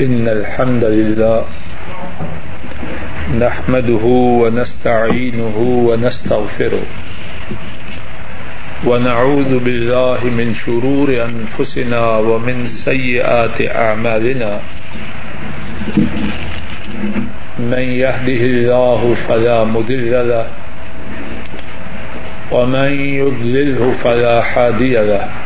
إن الحمد لله نحمده ونستعينه ونستغفره ونعوذ بالله من شرور أنفسنا ومن سيئات أعمالنا من يهده الله فلا مدل له ومن يضلله فلا حادي له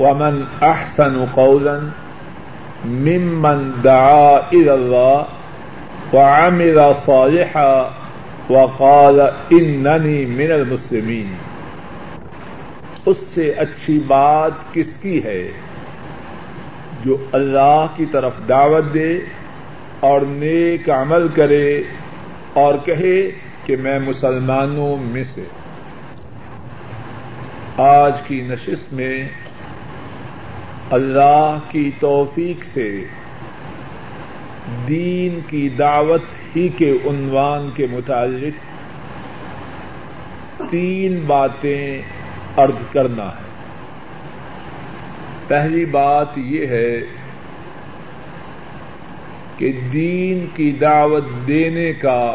ومن احسن قولا ممن دعا الى الله وعمل صالحا وقال انني من المسلمين۔ اس سے اچھی بات کس کی ہے؟ جو اللہ کی طرف دعوت دے اور نیک عمل کرے اور کہے کہ میں مسلمانوں میں سے۔ آج کی نشست میں اللہ کی توفیق سے دین کی دعوت ہی کے عنوان کے متعلق تین باتیں ارد کرنا ہے۔ پہلی بات یہ ہے کہ دین کی دعوت دینے کا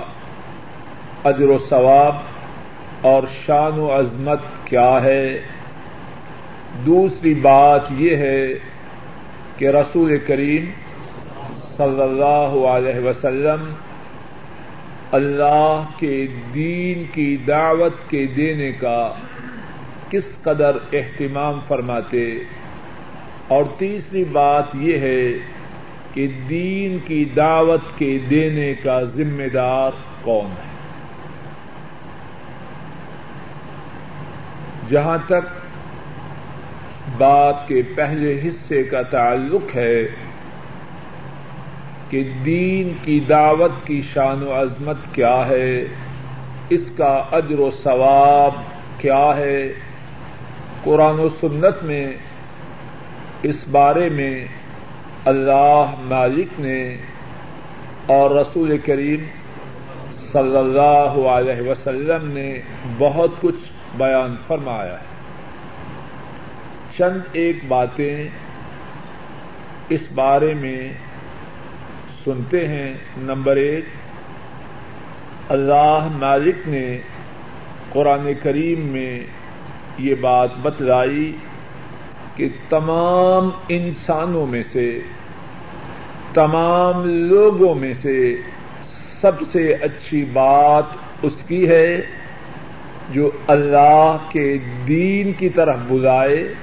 اجر و ثواب اور شان و عظمت کیا ہے؟ دوسری بات یہ ہے کہ رسول کریم صلی اللہ علیہ وسلم اللہ کے دین کی دعوت کے دینے کا کس قدر اہتمام فرماتے اور تیسری بات یہ ہے کہ دین کی دعوت کے دینے کا ذمہ دار کون ہے۔ جہاں تک بات کے پہلے حصے کا تعلق ہے کہ دین کی دعوت کی شان و عظمت کیا ہے، اس کا اجر و ثواب کیا ہے۔ قرآن و سنت میں اس بارے میں اللہ مالک نے اور رسول کریم صلی اللہ علیہ وسلم نے بہت کچھ بیان فرمایا ہے۔ چند ایک باتیں اس بارے میں سنتے ہیں۔ نمبر ایک، اللہ مالک نے قرآن کریم میں یہ بات بتلائی کہ تمام انسانوں میں سے، تمام لوگوں میں سے سب سے اچھی بات اس کی ہے جو اللہ کے دین کی طرف بلائے۔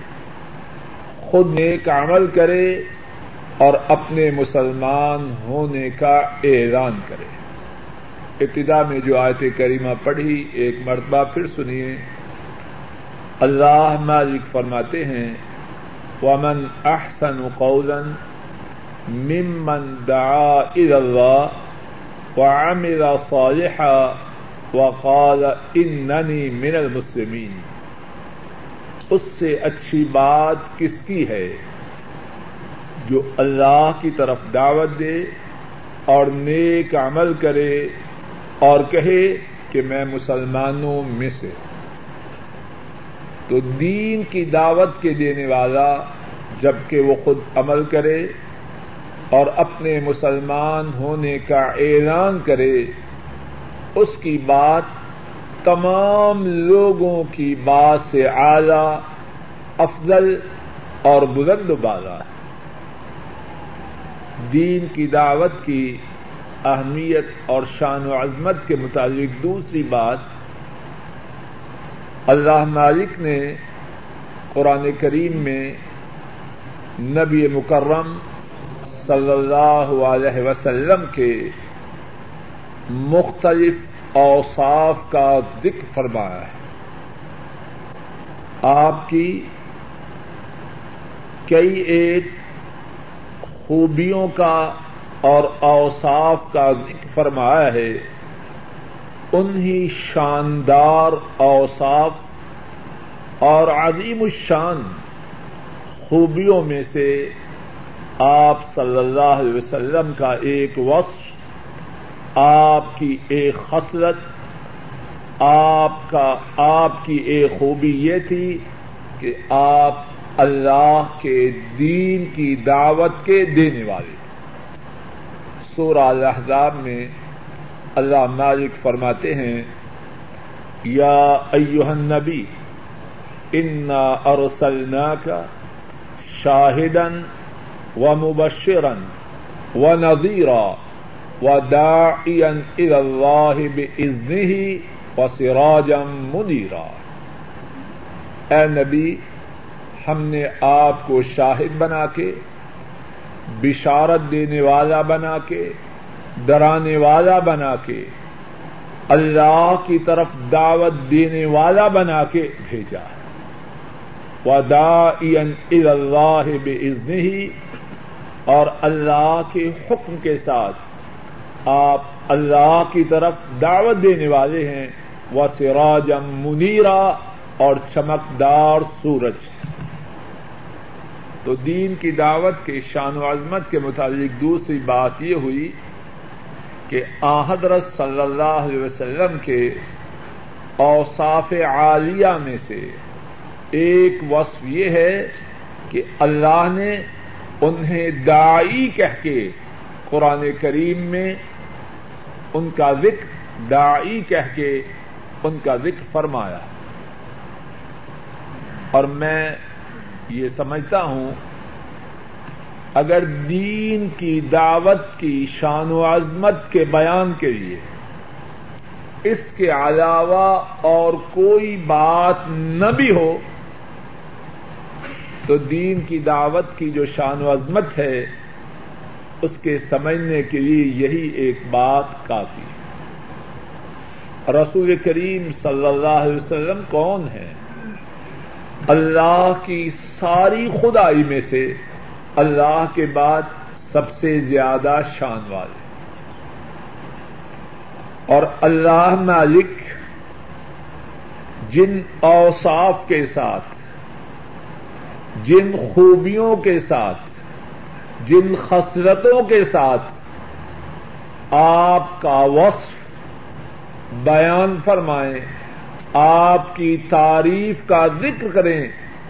خود نیک عمل کرے اور اپنے مسلمان ہونے کا اعلان کرے۔ ابتدا میں جو آیت کریمہ پڑھی، ایک مرتبہ پھر سنیے۔ اللہ مالک فرماتے ہیں، ومن احسن قولا ممن دعا الى اللہ وعمل صالحا وقال انني من المسلمين۔ اس سے اچھی بات کس کی ہے؟ جو اللہ کی طرف دعوت دے اور نیک عمل کرے اور کہے کہ میں مسلمانوں میں سے تو دین کی دعوت کے دینے والا جبکہ وہ خود عمل کرے اور اپنے مسلمان ہونے کا اعلان کرے، اس کی بات تمام لوگوں کی بات سے اعلی، افضل اور بلند بالا۔ ہے دین کی دعوت کی اہمیت اور شان و عظمت کے مطابق دوسری بات، اللہ مالک نے قرآن کریم میں نبی مکرم صلی اللہ علیہ وسلم کے مختلف اوصاف کا ذکر فرمایا ہے۔ آپ کی کئی ایک خوبیوں کا اور اوصاف کا ذکر فرمایا ہے۔ انہی شاندار اوصاف اور عظیم الشان خوبیوں میں سے آپ صلی اللہ علیہ وسلم کا ایک وصف آپ کی ایک خصلت، آپ کا، آپ کی ایک خوبی یہ تھی کہ آپ اللہ کے دین کی دعوت کے دینے والے سورہ الحضاب میں اللہ مالک فرماتے ہیں، یا ایوہ النبی، انا ارسلناک شاہدا و مبشرا و نذیرا و داعیا الى اللہ بإذنه و سراجا منیرا۔ اے نبی، ہم نے آپ کو شاہد بنا کے، بشارت دینے والا بنا کے، ڈرانے والا بنا کے، اللہ کی طرف دعوت دینے والا بنا کے بھیجا۔ ودا اللہ بزن ہی اور اللہ کے حکم کے ساتھ آپ اللہ کی طرف دعوت دینے والے ہیں۔ وہ سراجم منیرا اور چمکدار سورج۔ تو دین کی دعوت کے شان و عظمت کے متعلق دوسری بات یہ ہوئی کہ آحدرت صلی اللہ علیہ وسلم کے اوصاف عالیہ میں سے ایک وصف یہ ہے کہ اللہ نے انہیں دائی کہہ کے قرآن کریم میں ان کا ذکر دائی کہہ کے ان کا ذکر فرمایا۔ اور میں یہ سمجھتا ہوں، اگر دین کی دعوت کی شان و عظمت کے بیان کے لیے اس کے علاوہ اور کوئی بات نہ بھی ہو، تو دین کی دعوت کی جو شان و عظمت ہے اس کے سمجھنے کے لیے یہی ایک بات کافی ہے۔ رسول کریم صلی اللہ علیہ وسلم کون ہے اللہ کی ساری خدائی میں سے اللہ کے بعد سب سے زیادہ شان والے۔ اور اللہ مالک جن اوصاف کے ساتھ، جن خوبیوں کے ساتھ جن خصلتوں کے ساتھ آپ کا وصف بیان فرمائیں، آپ کی تعریف کا ذکر کریں،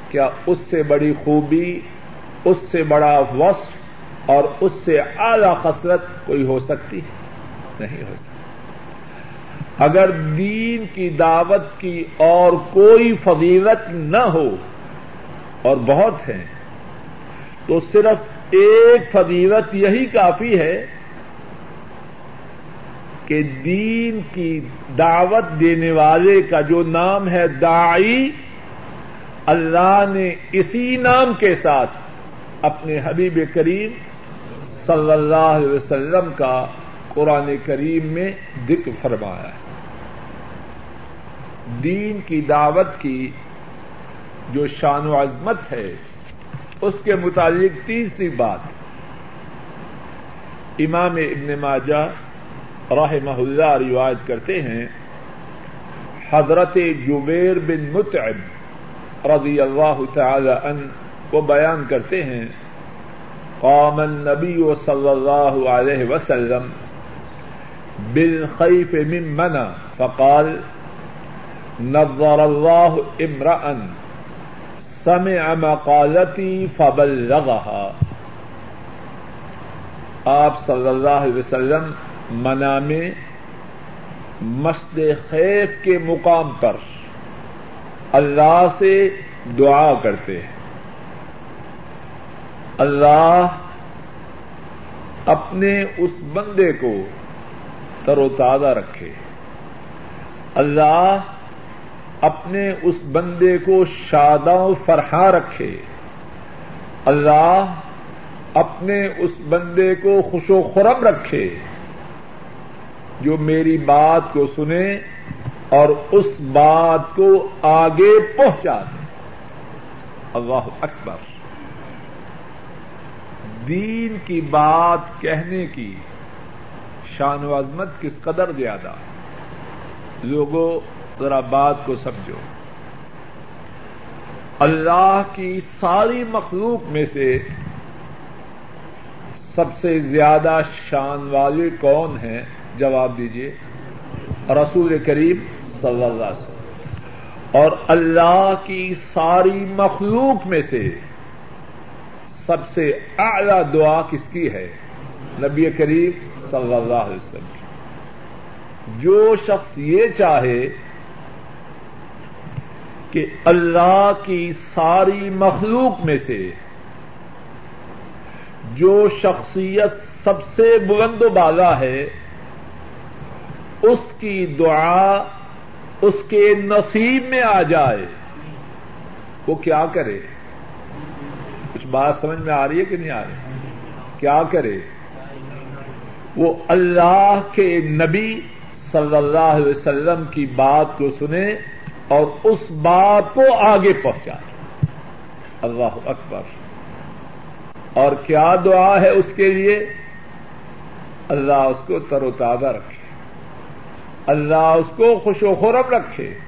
کیا اس سے بڑی خوبی، اس سے بڑا وصف اور اس سے اعلی خسرت کوئی ہو سکتی نہیں ہو سکتی۔ اگر دین کی دعوت کی اور کوئی فضیلت نہ ہو، اور بہت ہیں، تو صرف ایک فضیلت یہی کافی ہے کہ دین کی دعوت دینے والے کا جو نام ہے دائی اللہ نے اسی نام کے ساتھ اپنے حبیب کریم صلی اللہ علیہ وسلم کا قرآن کریم میں ذکر فرمایا ہے۔ دین کی دعوت کی جو شان و عظمت ہے اس کے متعلق تیسری بات امام ابن ماجہ رحمہ اللہ روایت کرتے ہیں، حضرت جبیر بن متعب رضی اللہ تعالی عنہ کو بیان کرتے ہیں، قام النبی صلی اللہ علیہ وسلم بالخیف من منع، فقال، نظر اللہ امرأ سمع مقالتی فبلغها آپ صلی اللہ علیہ وسلم منا میں مسد خیف کے مقام پر اللہ سے دعا کرتے ہیں۔ اللہ اپنے اس بندے کو تر و تازہ رکھے۔ اللہ اپنے اس بندے کو شادہ و فرحا رکھے۔ اللہ اپنے اس بندے کو خوش و خرم رکھے۔ جو میری بات کو سنے اور اس بات کو آگے پہنچا دے اللہ اکبر۔ دین کی بات کہنے کی شان و عظمت کس قدر زیادہ۔ لوگوں ذرا بات کو سمجھو۔ اللہ کی ساری مخلوق میں سے سب سے زیادہ شان والے کون ہیں؟ جواب دیجیے رسول کریم صلی اللہ علیہ وسلم۔ اور اللہ کی ساری مخلوق میں سے سب سے اعلی دعا کس کی ہے؟ نبی کریم صلی اللہ علیہ وسلم جو شخص یہ چاہے کہ اللہ کی ساری مخلوق میں سے جو شخصیت سب سے بلند و بالا ہے، اس کی دعا اس کے نصیب میں آ جائے۔ وہ کیا کرے؟ کچھ بات سمجھ میں آ رہی ہے کہ نہیں آ رہی؟ کیا کرے؟ وہ اللہ کے نبی صلی اللہ علیہ وسلم کی بات کو سنے۔ اور اس بات کو آگے پہنچائے اللہ اکبر۔ اور کیا دعا ہے اس کے لیے؟ اللہ اس کو تر و تازہ رکھے۔ اللہ اس کو خوش و خورم رکھے۔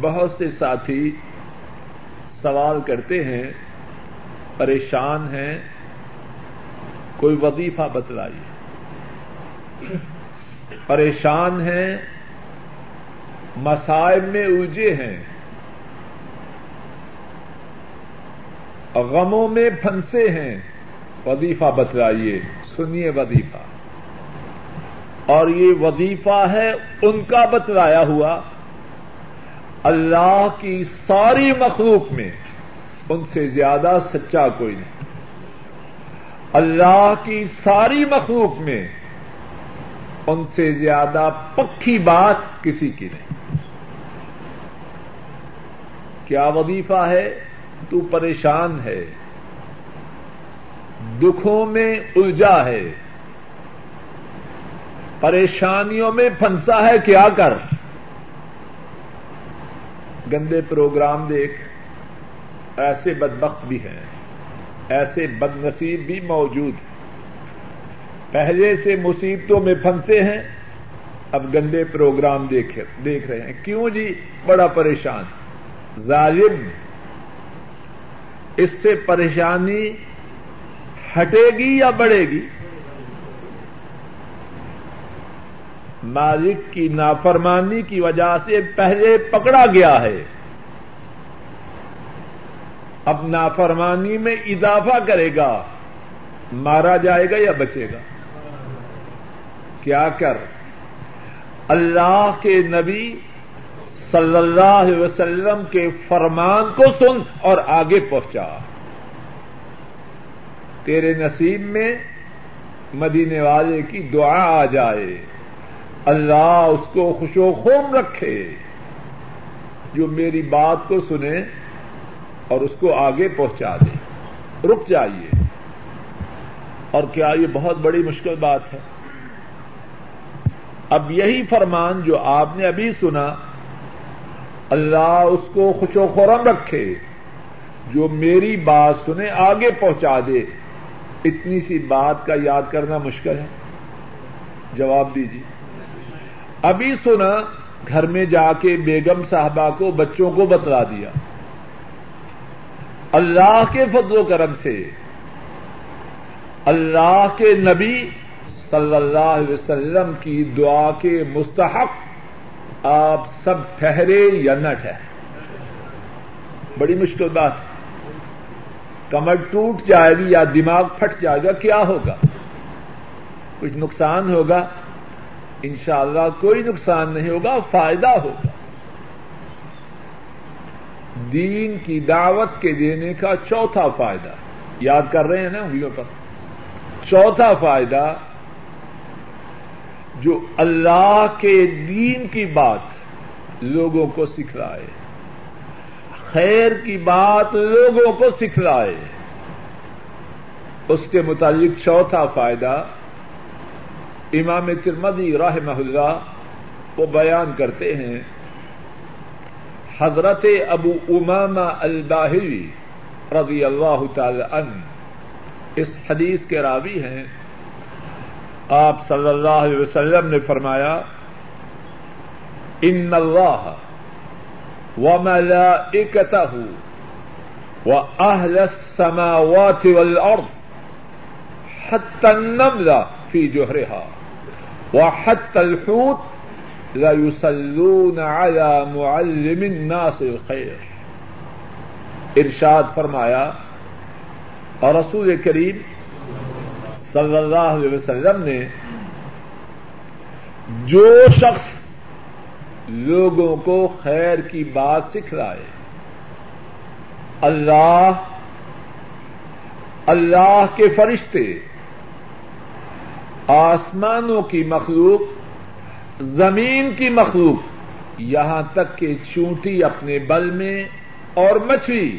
بہت سے ساتھی سوال کرتے ہیں، پریشان ہیں، کوئی وظیفہ بتلائیے۔ پریشان ہیں مسائب میں الجھے ہیں۔ غموں میں پھنسے ہیں۔ وظیفہ بتلائیے، سنیے وظیفہ۔ اور یہ وظیفہ ہے ان کا بتلایا ہوا۔ اللہ کی ساری مخلوق میں ان سے زیادہ سچا کوئی نہیں۔ اللہ کی ساری مخلوق میں ان سے زیادہ پکی بات کسی کی نہیں۔ کیا وظیفہ ہے؟ تو پریشان ہے۔ دکھوں میں الجھا ہے۔ پریشانیوں میں پھنسا ہے کیا کر؟ گندے پروگرام دیکھ، ایسے بدبخت بھی ہیں۔ ایسے بد نصیب بھی موجود ہیں۔ پہلے سے مصیبتوں میں پھنسے ہیں، اب گندے پروگرام دیکھ رہے ہیں۔ کیوں جی؟ بڑا پریشان۔ ظالم، اس سے پریشانی ہٹے گی یا بڑھے گی؟ مالک کی نافرمانی کی وجہ سے پہلے پکڑا گیا ہے۔ اب نافرمانی میں اضافہ کرے گا، مارا جائے گا یا بچے گا؟ کیا کر؟ اللہ کے نبی صلی اللہ علیہ وسلم کے فرمان کو سن اور آگے پہنچا۔ تیرے نصیب میں مدینے والے کی دعا آ جائے۔ اللہ اس کو خوش و خوم رکھے۔ جو میری بات کو سنے اور اس کو آگے پہنچا دے۔ رک جائیے۔ اور کیا یہ بہت بڑی مشکل بات ہے؟ اب یہی فرمان جو آپ نے ابھی سنا اللہ اس کو خوش و خورم رکھے، جو میری بات سنے آگے پہنچا دے۔ اتنی سی بات کا یاد کرنا مشکل ہے۔ جواب دیجیے۔ ابھی سنا، گھر میں جا کے بیگم صاحبہ کو بچوں کو بتلا دیا۔ اللہ کے فضل و کرم سے۔ اللہ کے نبی صلی اللہ علیہ وسلم کی دعا کے مستحق آپ سب ٹھہرے یا نہ ٹھہرے؟ بڑی مشکل بات ہے۔ کمر ٹوٹ جائے گی یا دماغ پھٹ جائے گا، کیا ہوگا؟ کچھ نقصان ہوگا؟ انشاءاللہ کوئی نقصان نہیں ہوگا، فائدہ ہوگا۔ دین کی دعوت کے دینے کا چوتھا فائدہ، یاد کر رہے ہیں نا انگلیوں پر؟ چوتھا فائدہ جو اللہ کے دین کی بات لوگوں کو سکھلائے، خیر کی بات لوگوں کو سکھلائے، اس کے متعلق چوتھا فائدہ امام ترمدی رحمہ اللہ وہ بیان کرتے ہیں، حضرت ابو امامہ الباہری رضی اللہ تعالی عنہ اس حدیث کے راوی ہیں۔ آپ صلی اللہ علیہ وسلم نے فرمایا، ان اللہ وملائكته وأهل السماوات والأرض حتى النملة في جهرها وحتى الحوت لا يصلون على معلم الناس الخير ارشاد فرمایا، اور رسول کریم صلی اللہ علیہ وسلم نے جو شخص لوگوں کو خیر کی بات سکھلائے اللہ اللہ کے فرشتے، آسمانوں کی مخلوق، زمین کی مخلوق، یہاں تک کہ چونٹی اپنے بل میں اور مچھلی،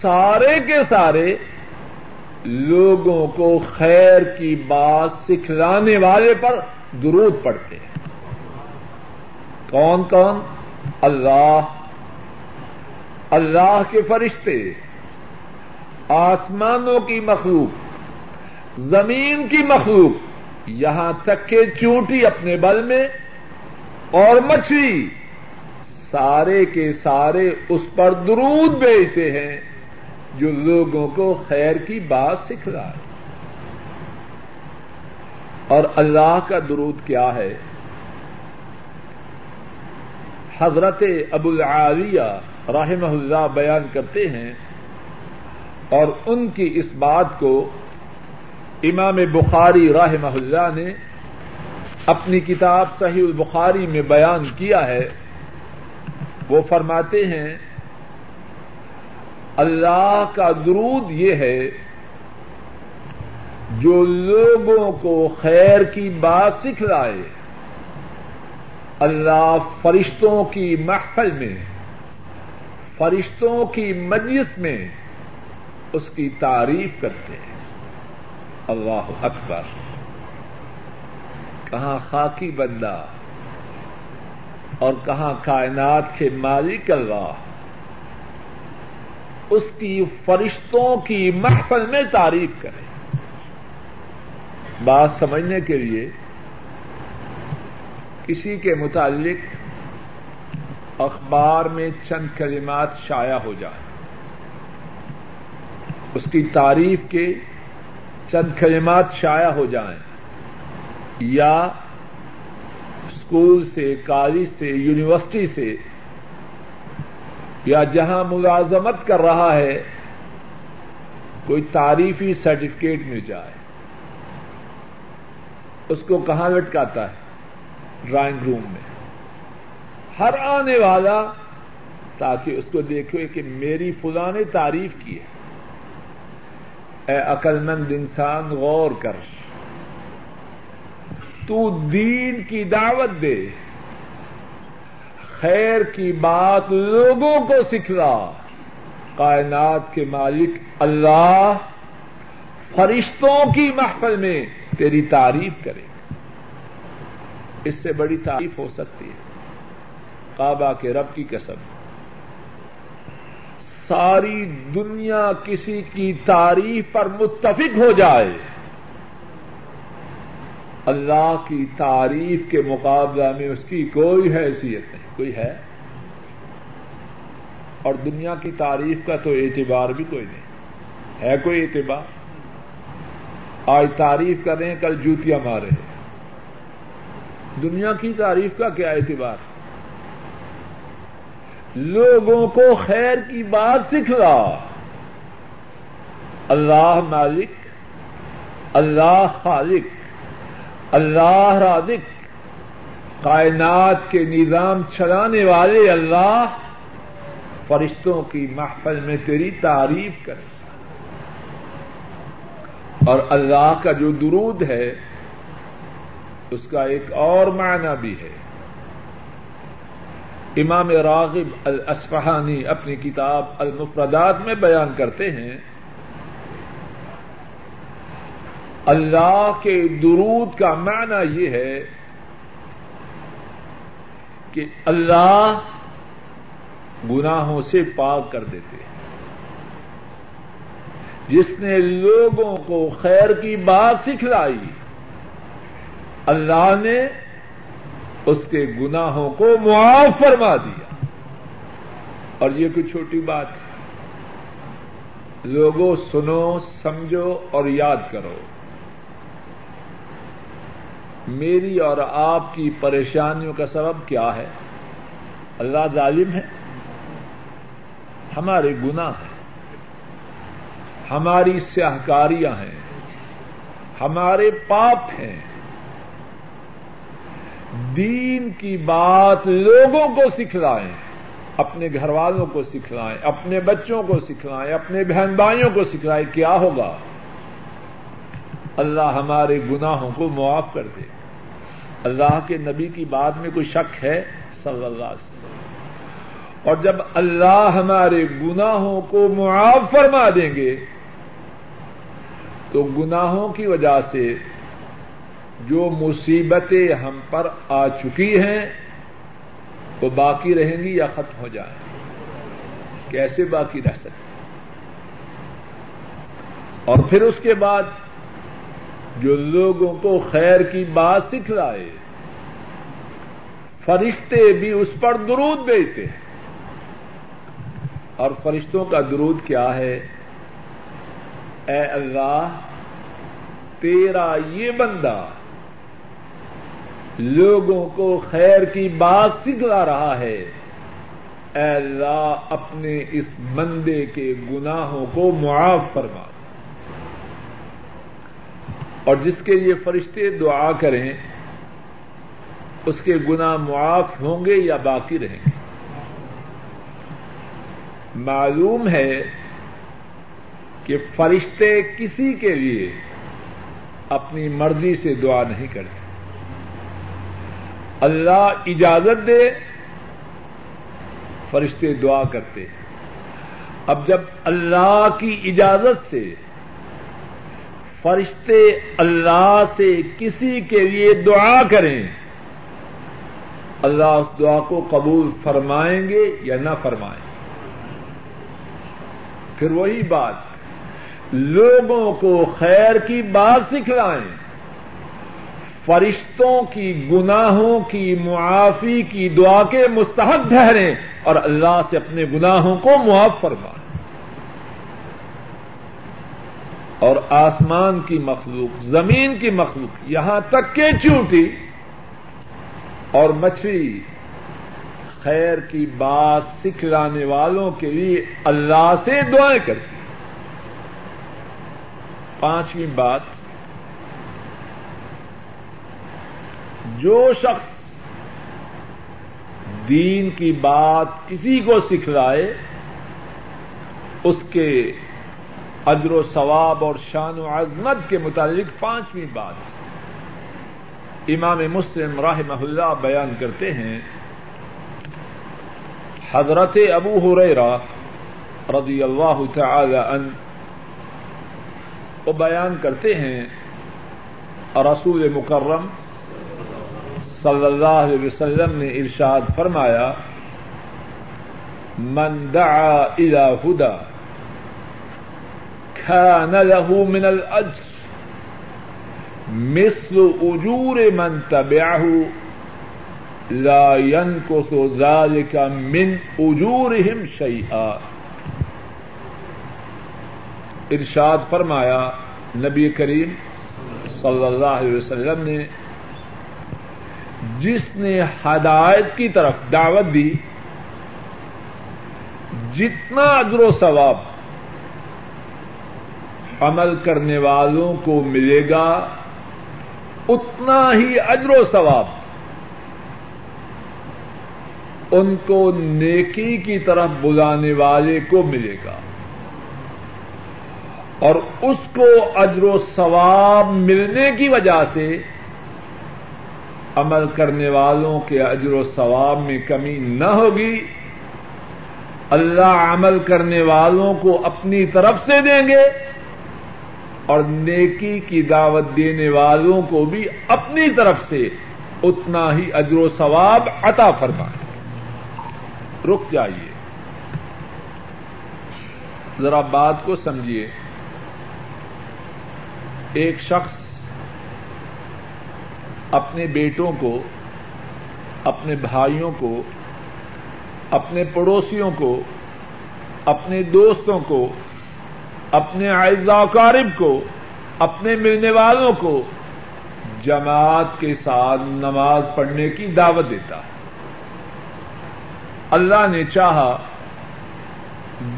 سارے کے سارے لوگوں کو خیر کی بات سکھلانے والے پر درود پڑتے ہیں۔ کون کون؟ اللہ۔ اللہ کے فرشتے۔ آسمانوں کی مخلوق۔ زمین کی مخلوق۔ یہاں تک کہ چونٹی اپنے بل میں اور مچھلی۔ سارے کے سارے اس پر درود بیچتے ہیں۔ جو لوگوں کو خیر کی بات سکھ رہا ہے۔ اور اللہ کا درود کیا ہے؟ حضرت ابو العالیہ رحمہ اللہ بیان کرتے ہیں اور ان کی اس بات کو امام بخاری رحمہ اللہ نے اپنی کتاب صحیح البخاری میں بیان کیا ہے۔ وہ فرماتے ہیں اللہ کا درود یہ ہے جو لوگوں کو خیر کی بات سکھلائے، اللہ فرشتوں کی محفل میں، فرشتوں کی مجلس میں اس کی تعریف کرتے ہیں۔ اللہ اکبر۔ کہاں خاکی بندہ اور کہاں کائنات کے مالک اللہ۔ اس کی فرشتوں کی محفل میں تعریف کرے بات سمجھنے کے لیے کسی کے متعلق اخبار میں چند کلمات شائع ہو جائے۔ اس کی تعریف کے چند کلمات شائع ہو جائیں۔ یا اسکول سے، کالج سے، یونیورسٹی سے یا جہاں ملازمت کر رہا ہے، کوئی تعریفی سرٹیفکیٹ مل جائے۔ اس کو کہاں لٹکاتا ہے؟ ڈرائنگ روم میں۔ ہر آنے والا، تاکہ اس کو دیکھو کہ میری فلاں نے تعریف کی ہے۔ اے عقل مند انسان، غور کر۔ تو دین کی دعوت دے۔ خیر کی بات لوگوں کو سکھلا۔ کائنات کے مالک اللہ فرشتوں کی محفل میں تیری تعریف کرے۔ اس سے بڑی تعریف ہو سکتی ہے۔ کعبہ کے رب کی قسم۔ ساری دنیا کسی کی تعریف پر متفق ہو جائے۔ اللہ کی تعریف کے مقابلہ میں اس کی کوئی حیثیت نہیں، کوئی ہے۔ اور دنیا کی تعریف کا تو اعتبار بھی کوئی نہیں، ہے کوئی اعتبار۔ آج تعریف کر رہے ہیں، کل جوتیاں مارے ہیں۔ دنیا کی تعریف کا کیا اعتبار؟ لوگوں کو خیر کی بات سکھلا۔ اللہ مالک، اللہ خالق۔ اللہ رازق، کائنات کے نظام چلانے والے اللہ، فرشتوں کی محفل میں تیری تعریف کرے۔ اور اللہ کا جو درود ہے، اس کا ایک اور معنی بھی ہے۔ امام راغب الاسفہانی اپنی کتاب المفردات میں بیان کرتے ہیں۔ اللہ کے درود کا معنی یہ ہے کہ اللہ گناہوں سے پاک کر دیتے ہیں۔ جس نے لوگوں کو خیر کی بات سکھلائی، اللہ نے اس کے گناہوں کو معاف فرما دیا۔ اور یہ کوئی چھوٹی بات ہے۔ لوگوں، سنو، سمجھو اور یاد کرو۔ میری اور آپ کی پریشانیوں کا سبب کیا ہے؟ اللہ ظالم ہے۔ ہمارے گناہ ہیں۔ ہماری سیاہکاریاں ہیں۔ ہمارے پاپ ہیں۔ دین کی بات لوگوں کو سکھلائیں، اپنے گھر والوں کو سکھلائیں، اپنے بچوں کو سکھلائیں، اپنے بہن بھائیوں کو سکھلائیں، کیا ہوگا؟ اللہ ہمارے گناہوں کو معاف کر دے۔ اللہ کے نبی کی بات میں کوئی شک ہے؟ صلی اللہ علیہ وسلم۔ اور جب اللہ ہمارے گناہوں کو معاف فرما دیں گے، تو گناہوں کی وجہ سے جو مصیبتیں ہم پر آ چکی ہیں، وہ باقی رہیں گی یا ختم ہو جائیں کیسے باقی رہ سکتے اور پھر اس کے بعد جو لوگوں کو خیر کی بات سکھلائے۔ فرشتے بھی اس پر درود بیچتے ہیں۔ اور فرشتوں کا درود کیا ہے؟ اے اللہ، تیرا یہ بندہ لوگوں کو خیر کی بات سکھلا رہا ہے۔ اے اللہ، اپنے اس بندے کے گناہوں کو معاف فرما۔ اور جس کے لیے فرشتے دعا کریں، اس کے گناہ معاف ہوں گے یا باقی رہیں گے؟ معلوم ہے کہ فرشتے کسی کے لیے اپنی مرضی سے دعا نہیں کرتے۔ اللہ اجازت دے، فرشتے دعا کرتے۔ ہیں اب جب اللہ کی اجازت سے فرشتے اللہ سے کسی کے لیے دعا کریں۔ اللہ اس دعا کو قبول فرمائیں گے یا نہ فرمائیں۔ پھر وہی بات، لوگوں کو خیر کی بات سکھلائیں۔ فرشتوں کی گناہوں کی معافی کی دعا کے مستحق ٹھہریں اور اللہ سے اپنے گناہوں کو معاف فرمائیں۔ اور آسمان کی مخلوق، زمین کی مخلوق، یہاں تک کہ چوٹی اور مچھلی، خیر کی بات سکھلانے والوں کے لیے اللہ سے دعائیں کرتی پانچویں بات، جو شخص دین کی بات کسی کو سکھلائے، اس کے ادر و ثواب اور شان و عظمت کے متعلق پانچویں بات امام مسلم راہ اللہ بیان کرتے ہیں، حضرت ابو ہریرا رضی اللہ تعالی عنہ وہ بیان کرتے ہیں، رسول مکرم صلی اللہ علیہ وسلم نے ارشاد فرمایا، من دعا الى هدى كان له من الاجر مثل اجور من تبعه لا ينقص ذلك من اجورهم شيئا. ارشاد فرمایا، نبی کریم صلی اللہ علیہ وسلم نے جس نے ہدایت کی طرف دعوت دی، جتنا اجر و ثواب عمل کرنے والوں کو ملے گا اتنا ہی اجر و ثواب۔ ان کو نیکی کی طرف بلانے والے کو ملے گا۔ اور اس کو اجر و ثواب ملنے کی وجہ سے عمل کرنے والوں کے اجر و ثواب میں کمی نہ ہوگی۔ اللہ عمل کرنے والوں کو اپنی طرف سے دیں گے۔ اور نیکی کی دعوت دینے والوں کو بھی اپنی طرف سے اتنا ہی اجر و ثواب عطا فرمائے۔ رک جائیے۔ ذرا بات کو سمجھیے۔ ایک شخص اپنے بیٹوں کو، اپنے بھائیوں کو، اپنے پڑوسیوں کو، اپنے دوستوں کو اپنے اقارب کو، اپنے ملنے والوں کو جماعت کے ساتھ نماز پڑھنے کی دعوت دیتا۔ ہے اللہ نے چاہا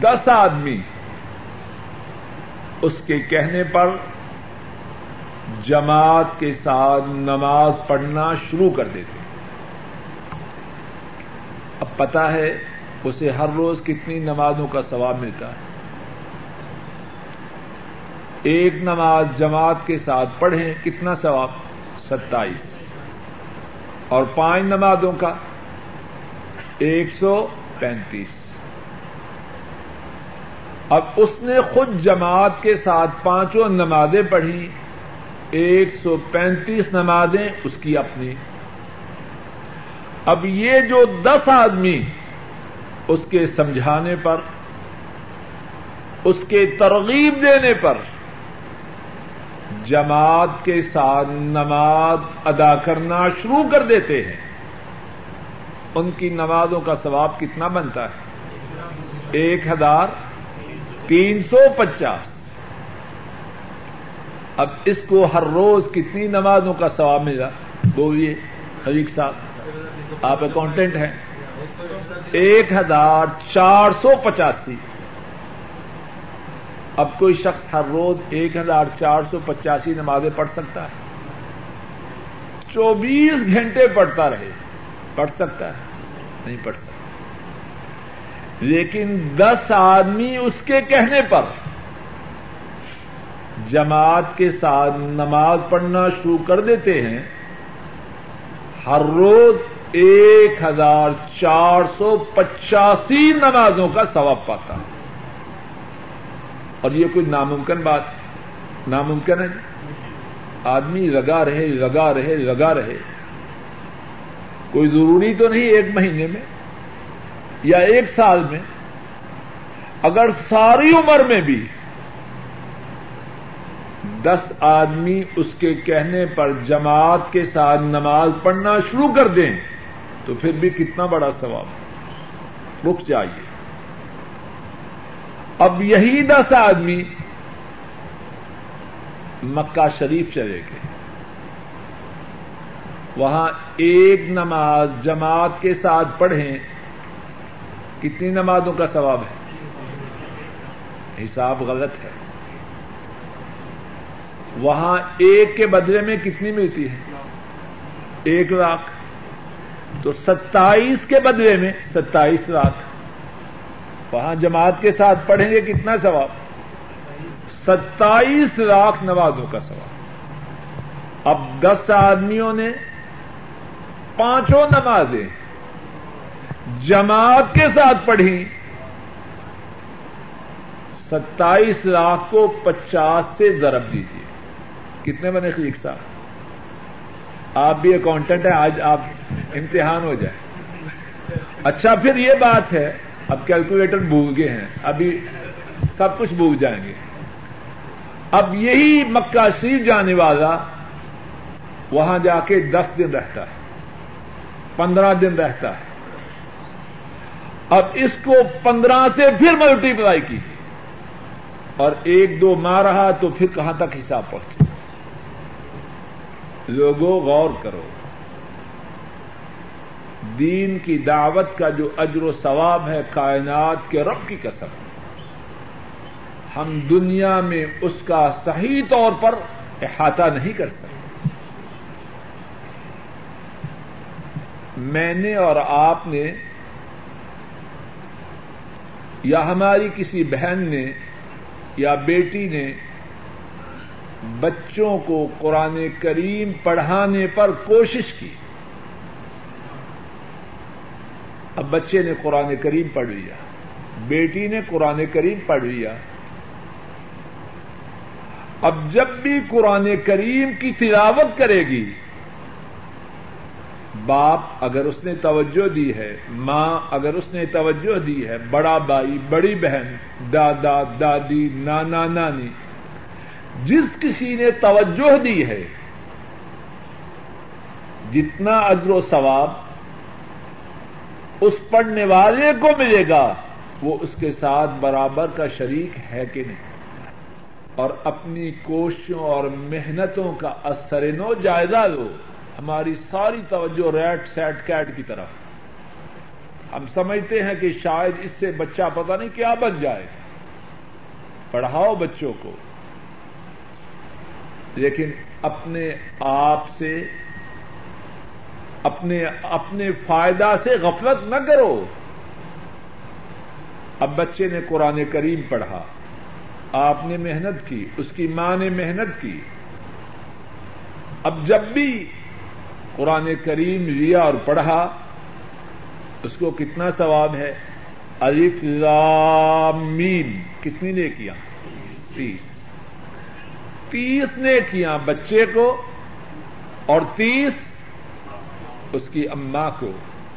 دس آدمی اس کے کہنے پر جماعت کے ساتھ نماز پڑھنا شروع کر دیتے۔ اب پتا ہے اسے ہر روز کتنی نمازوں کا ثواب ملتا ہے۔ ایک نماز جماعت کے ساتھ پڑھیں، کتنا ثواب؟ ستائیس۔ اور پانچ نمازوں کا ایک سو پینتیس۔ اب اس نے خود جماعت کے ساتھ پانچوں نمازیں پڑھی ایک سو پینتیس نمازیں اس کی اپنی۔ اب یہ جو دس آدمی اس کے سمجھانے پر، اس کے ترغیب دینے پر جماعت کے ساتھ نماز ادا کرنا شروع کر دیتے ہیں۔ ان کی نمازوں کا ثواب کتنا بنتا ہے؟ ایک ہزار تین سو پچاس۔ اب اس کو ہر روز کتنی نمازوں کا ثواب ملا بولیے حریق صاحب، آپ اکاؤنٹنٹ ہیں۔ ایک ہزار چار سو پچاسی۔ اب کوئی شخص ہر روز ایک ہزار چار سو پچاسی نمازیں پڑھ سکتا ہے۔ چوبیس گھنٹے پڑھتا رہے۔ پڑھ سکتا ہے۔ نہیں پڑھ سکتا۔ لیکن دس آدمی اس کے کہنے پر جماعت کے ساتھ نماز پڑھنا شروع کر دیتے ہیں۔ ہر روز ایک ہزار چار سو پچاسی نمازوں کا ثواب پاتا ہے۔ اور یہ کوئی ناممکن بات ہے؟ ناممکن ہے۔ آدمی لگا رہے لگا رہے لگا رہے۔ کوئی ضروری تو نہیں ایک مہینے میں یا ایک سال میں؟ اگر ساری عمر میں بھی دس آدمی اس کے کہنے پر جماعت کے ساتھ نماز پڑھنا شروع کر دیں تو پھر بھی کتنا بڑا سواب رک جائیے۔ اب یہی دس آدمی مکہ شریف چلے گئے۔ وہاں ایک نماز جماعت کے ساتھ پڑھیں، کتنی نمازوں کا ثواب ہے؟ حساب غلط ہے۔ وہاں ایک کے بدلے میں کتنی ملتی ہے؟ ایک لاکھ۔ تو ستائیس کے بدلے میں ستائیس لاکھ۔ وہاں جماعت کے ساتھ پڑھیں گے کتنا ثواب؟ ستائیس لاکھ نمازوں کا ثواب۔ اب دس آدمیوں نے پانچوں نمازیں جماعت کے ساتھ پڑھی ستائیس لاکھ کو پچاس سے ضرب دیجیے کتنے بنے خلیق صاحب؟ آپ بھی اکاؤنٹنٹ ہیں، آج آپ امتحان ہو جائے اچھا پھر یہ بات ہے اب کیلکولیٹر بھول گئے ہیں، ابھی سب کچھ بھول جائیں گے۔ اب یہی مکہ شریف جانے والا وہاں جا کے دس دن رہتا ہے، پندرہ دن رہتا ہے۔ اب اس کو پندرہ سے پھر ملٹی پلائی کی۔ اور ایک دو ماہ رہا تو پھر کہاں تک حساب پہنچے لوگوں، غور کرو۔ دین کی دعوت کا جو اجر و ثواب ہے کائنات کے رب کی قسم ہم دنیا میں اس کا صحیح طور پر احاطہ نہیں کر سکتے۔ میں نے اور آپ نے یا ہماری کسی بہن نے یا بیٹی نے بچوں کو قرآن کریم پڑھانے پر کوشش کی۔ اب بچے نے قرآن کریم پڑھ لیا، بیٹی نے قرآن کریم پڑھ لیا۔ اب جب بھی قرآن کریم کی تلاوت کرے گی، باپ اگر اس نے توجہ دی ہے، ماں اگر اس نے توجہ دی ہے، بڑا بھائی، بڑی بہن، دادا، دادی، نانا، نانی، جس کسی نے توجہ دی ہے، جتنا اجر و ثواب اس پڑھنے والے کو ملے گا، وہ اس کے ساتھ برابر کا شریک ہے کہ نہیں؟ اور اپنی کوششوں اور محنتوں کا اثر نو جائزہ لو ہماری ساری توجہ ریٹ سیٹ کیٹ کی طرف۔ ہم سمجھتے ہیں کہ شاید اس سے بچہ پتہ نہیں کیا بن جائے۔ پڑھاؤ بچوں کو۔ لیکن اپنے آپ سے اپنے اپنے فائدہ سے غفلت نہ کرو۔ اب بچے نے قرآن کریم پڑھا۔ آپ نے محنت کی، اس کی ماں نے محنت کی۔ اب جب بھی قرآن کریم لیا اور پڑھا، اس کو کتنا ثواب ہے؟ الف میم۔ کتنی نے کیا تیس۔ تیس نے کیا بچے کو اور تیس اس کی اما کو،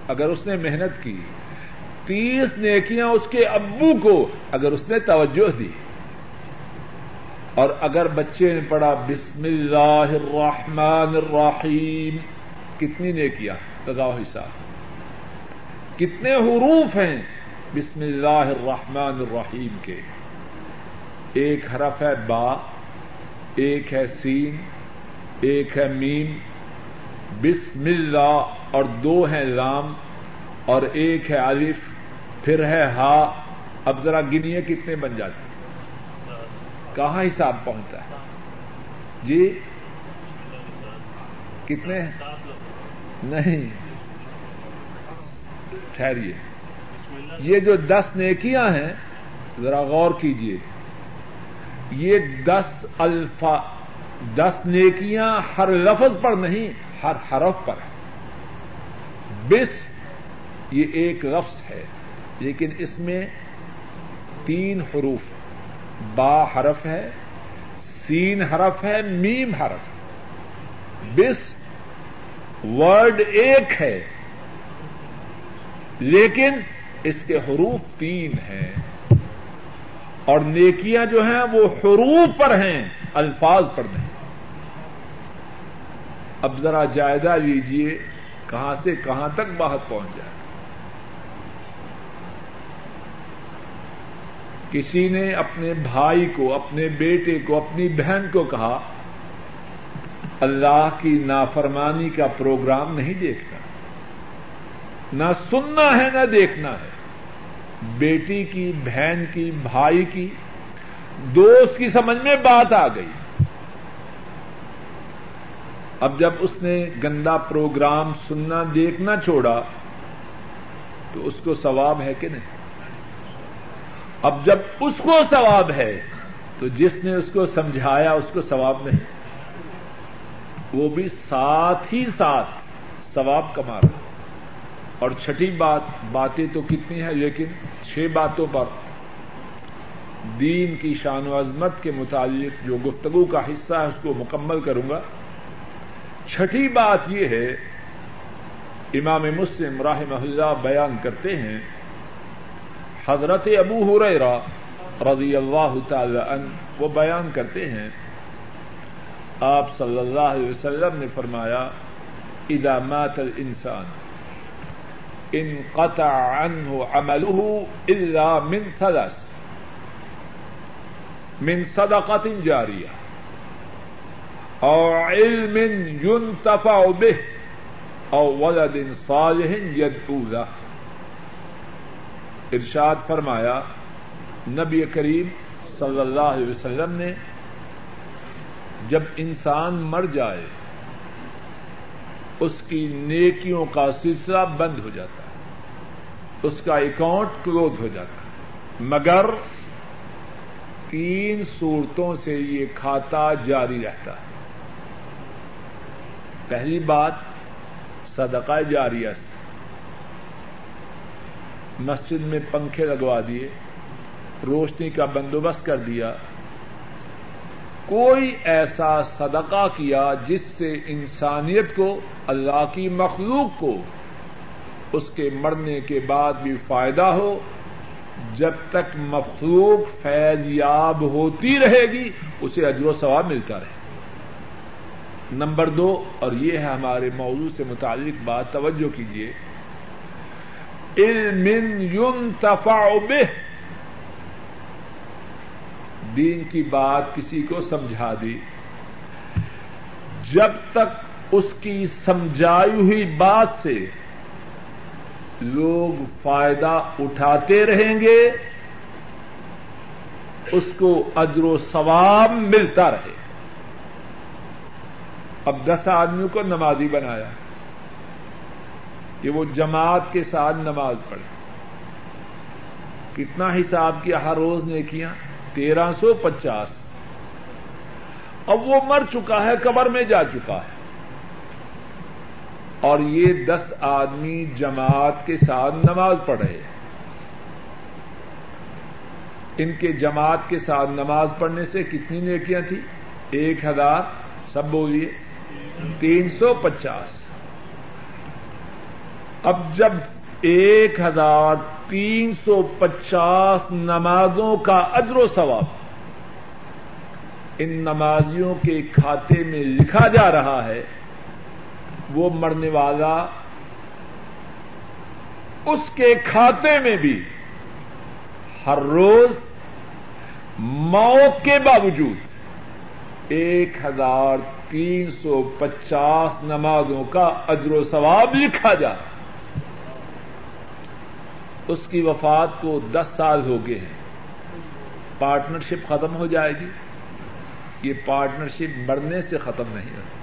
اگر اس نے محنت کی، تیس نیکیاں اس کے ابو کو، اگر اس نے توجہ دی۔ اور اگر بچے نے پڑھا، بسم اللہ الرحمن الرحیم، کتنی نیکیاں تضاء حساب کتنے حروف ہیں بسم اللہ الرحمن الرحیم کے۔ ایک حرف ہے با، ایک ہے سین، ایک ہے میم بسم اللہ، اور دو ہیں لام، اور ایک ہے الف، پھر ہے ہا۔ اب ذرا گنیے کتنے بن جاتے کہاں حساب پہنچتا ہے؟ جی؟ کتنے؟ نہیں۔ ٹھہریے یہ۔ جو دس نیکیاں ہیں، ذرا غور کیجیے یہ دس الفا، دس نیکیاں ہر لفظ پر نہیں۔ ہر حرف پر ہے۔ بس یہ ایک لفظ ہے، لیکن اس میں تین حروف، با حرف ہے، سین حرف ہے، میم حرف۔ بس ورڈ ایک ہے، لیکن اس کے حروف تین ہیں۔ اور نیکیاں جو ہیں وہ حروف پر ہیں، الفاظ پر نہیں۔ اب ذرا جائزہ لیجیے کہاں سے کہاں تک بات پہنچ جائے۔ کسی نے اپنے بھائی کو، اپنے بیٹے کو، اپنی بہن کو کہا، اللہ کی نافرمانی کا پروگرام نہیں دیکھنا۔ نہ سننا ہے، نہ دیکھنا ہے۔ بیٹی کی، بہن کی، بھائی کی، دوست کی سمجھ میں بات آ گئی۔ اب جب اس نے گندا پروگرام سننا دیکھنا چھوڑا، تو اس کو ثواب ہے کہ نہیں؟ اب جب اس کو ثواب ہے، تو جس نے اس کو سمجھایا، اس کو ثواب نہیں۔ وہ بھی ساتھ ہی ساتھ ثواب کما رہا اور چھٹی بات، باتیں تو کتنی ہیں، لیکن چھ باتوں پر دین کی شان و عظمت کے متعلق جو گفتگو کا حصہ ہے، اس کو مکمل کروں گا۔ چھٹی بات یہ ہے، امام مسلم راہ محلہ بیان کرتے ہیں، حضرت ابو ہریرا رضی اللہ تعالی عنہ وہ بیان کرتے ہیں، آپ صلی اللہ علیہ وسلم نے فرمایا، اذا مات الانسان، ان قطع عنه عمله الا من ثلاث، من صدقة جارية اور علم یون تفا بے اور ولد صالح یدعو ارشاد فرمایا، نبی کریم صلی اللہ علیہ وسلم نے جب انسان مر جائے، اس کی نیکیوں کا سلسلہ بند ہو جاتا ہے، اس کا اکاؤنٹ کلوز ہو جاتا ہے، مگر تین صورتوں سے یہ کھاتا جاری رہتا ہے۔ پہلی بات صدقہ جاریہ سے۔ مسجد میں پنکھے لگوا دیے، روشنی کا بندوبست کر دیا۔ کوئی ایسا صدقہ کیا جس سے انسانیت کو، اللہ کی مخلوق کو اس کے مرنے کے بعد بھی فائدہ ہو، جب تک مخلوق فیض یاب ہوتی رہے گی، اسے اجر و ثواب ملتا رہے۔ نمبر دو، اور یہ ہے ہمارے موضوع سے متعلق بات، توجہ کیجیے علم ينتفع به۔ دین کی بات کسی کو سمجھا دی۔ جب تک اس کی سمجھائی ہوئی بات سے لوگ فائدہ اٹھاتے رہیں گے، اس کو اجر و ثواب ملتا رہے۔ اب دس آدمیوں کو نمازی بنایا کہ وہ جماعت کے ساتھ نماز پڑھے۔ کتنا حساب کیا ہر روز نے کیا تیرہ سو پچاس۔ اب وہ مر چکا ہے، قبر میں جا چکا ہے۔ اور یہ دس آدمی جماعت کے ساتھ نماز پڑھ رہے ہیں۔ ان کے جماعت کے ساتھ نماز پڑھنے سے کتنی نیکیاں تھیں؟ ایک ہزار، سب بولیے۔ تین سو پچاس۔ اب جب ایک ہزار تین سو پچاس نمازوں کا اجر و ثواب ان نمازیوں کے کھاتے میں لکھا جا رہا ہے، وہ مرنے والا اس کے کھاتے میں بھی ہر روز موت کے باوجود ایک ہزار تین سو پچاس نمازوں کا اجر و ثواب لکھا جا۔ اس کی وفات کو دس سال ہو گئے ہیں۔ پارٹنرشپ ختم ہو جائے گی۔ یہ پارٹنرشپ مرنے سے ختم نہیں ہوتی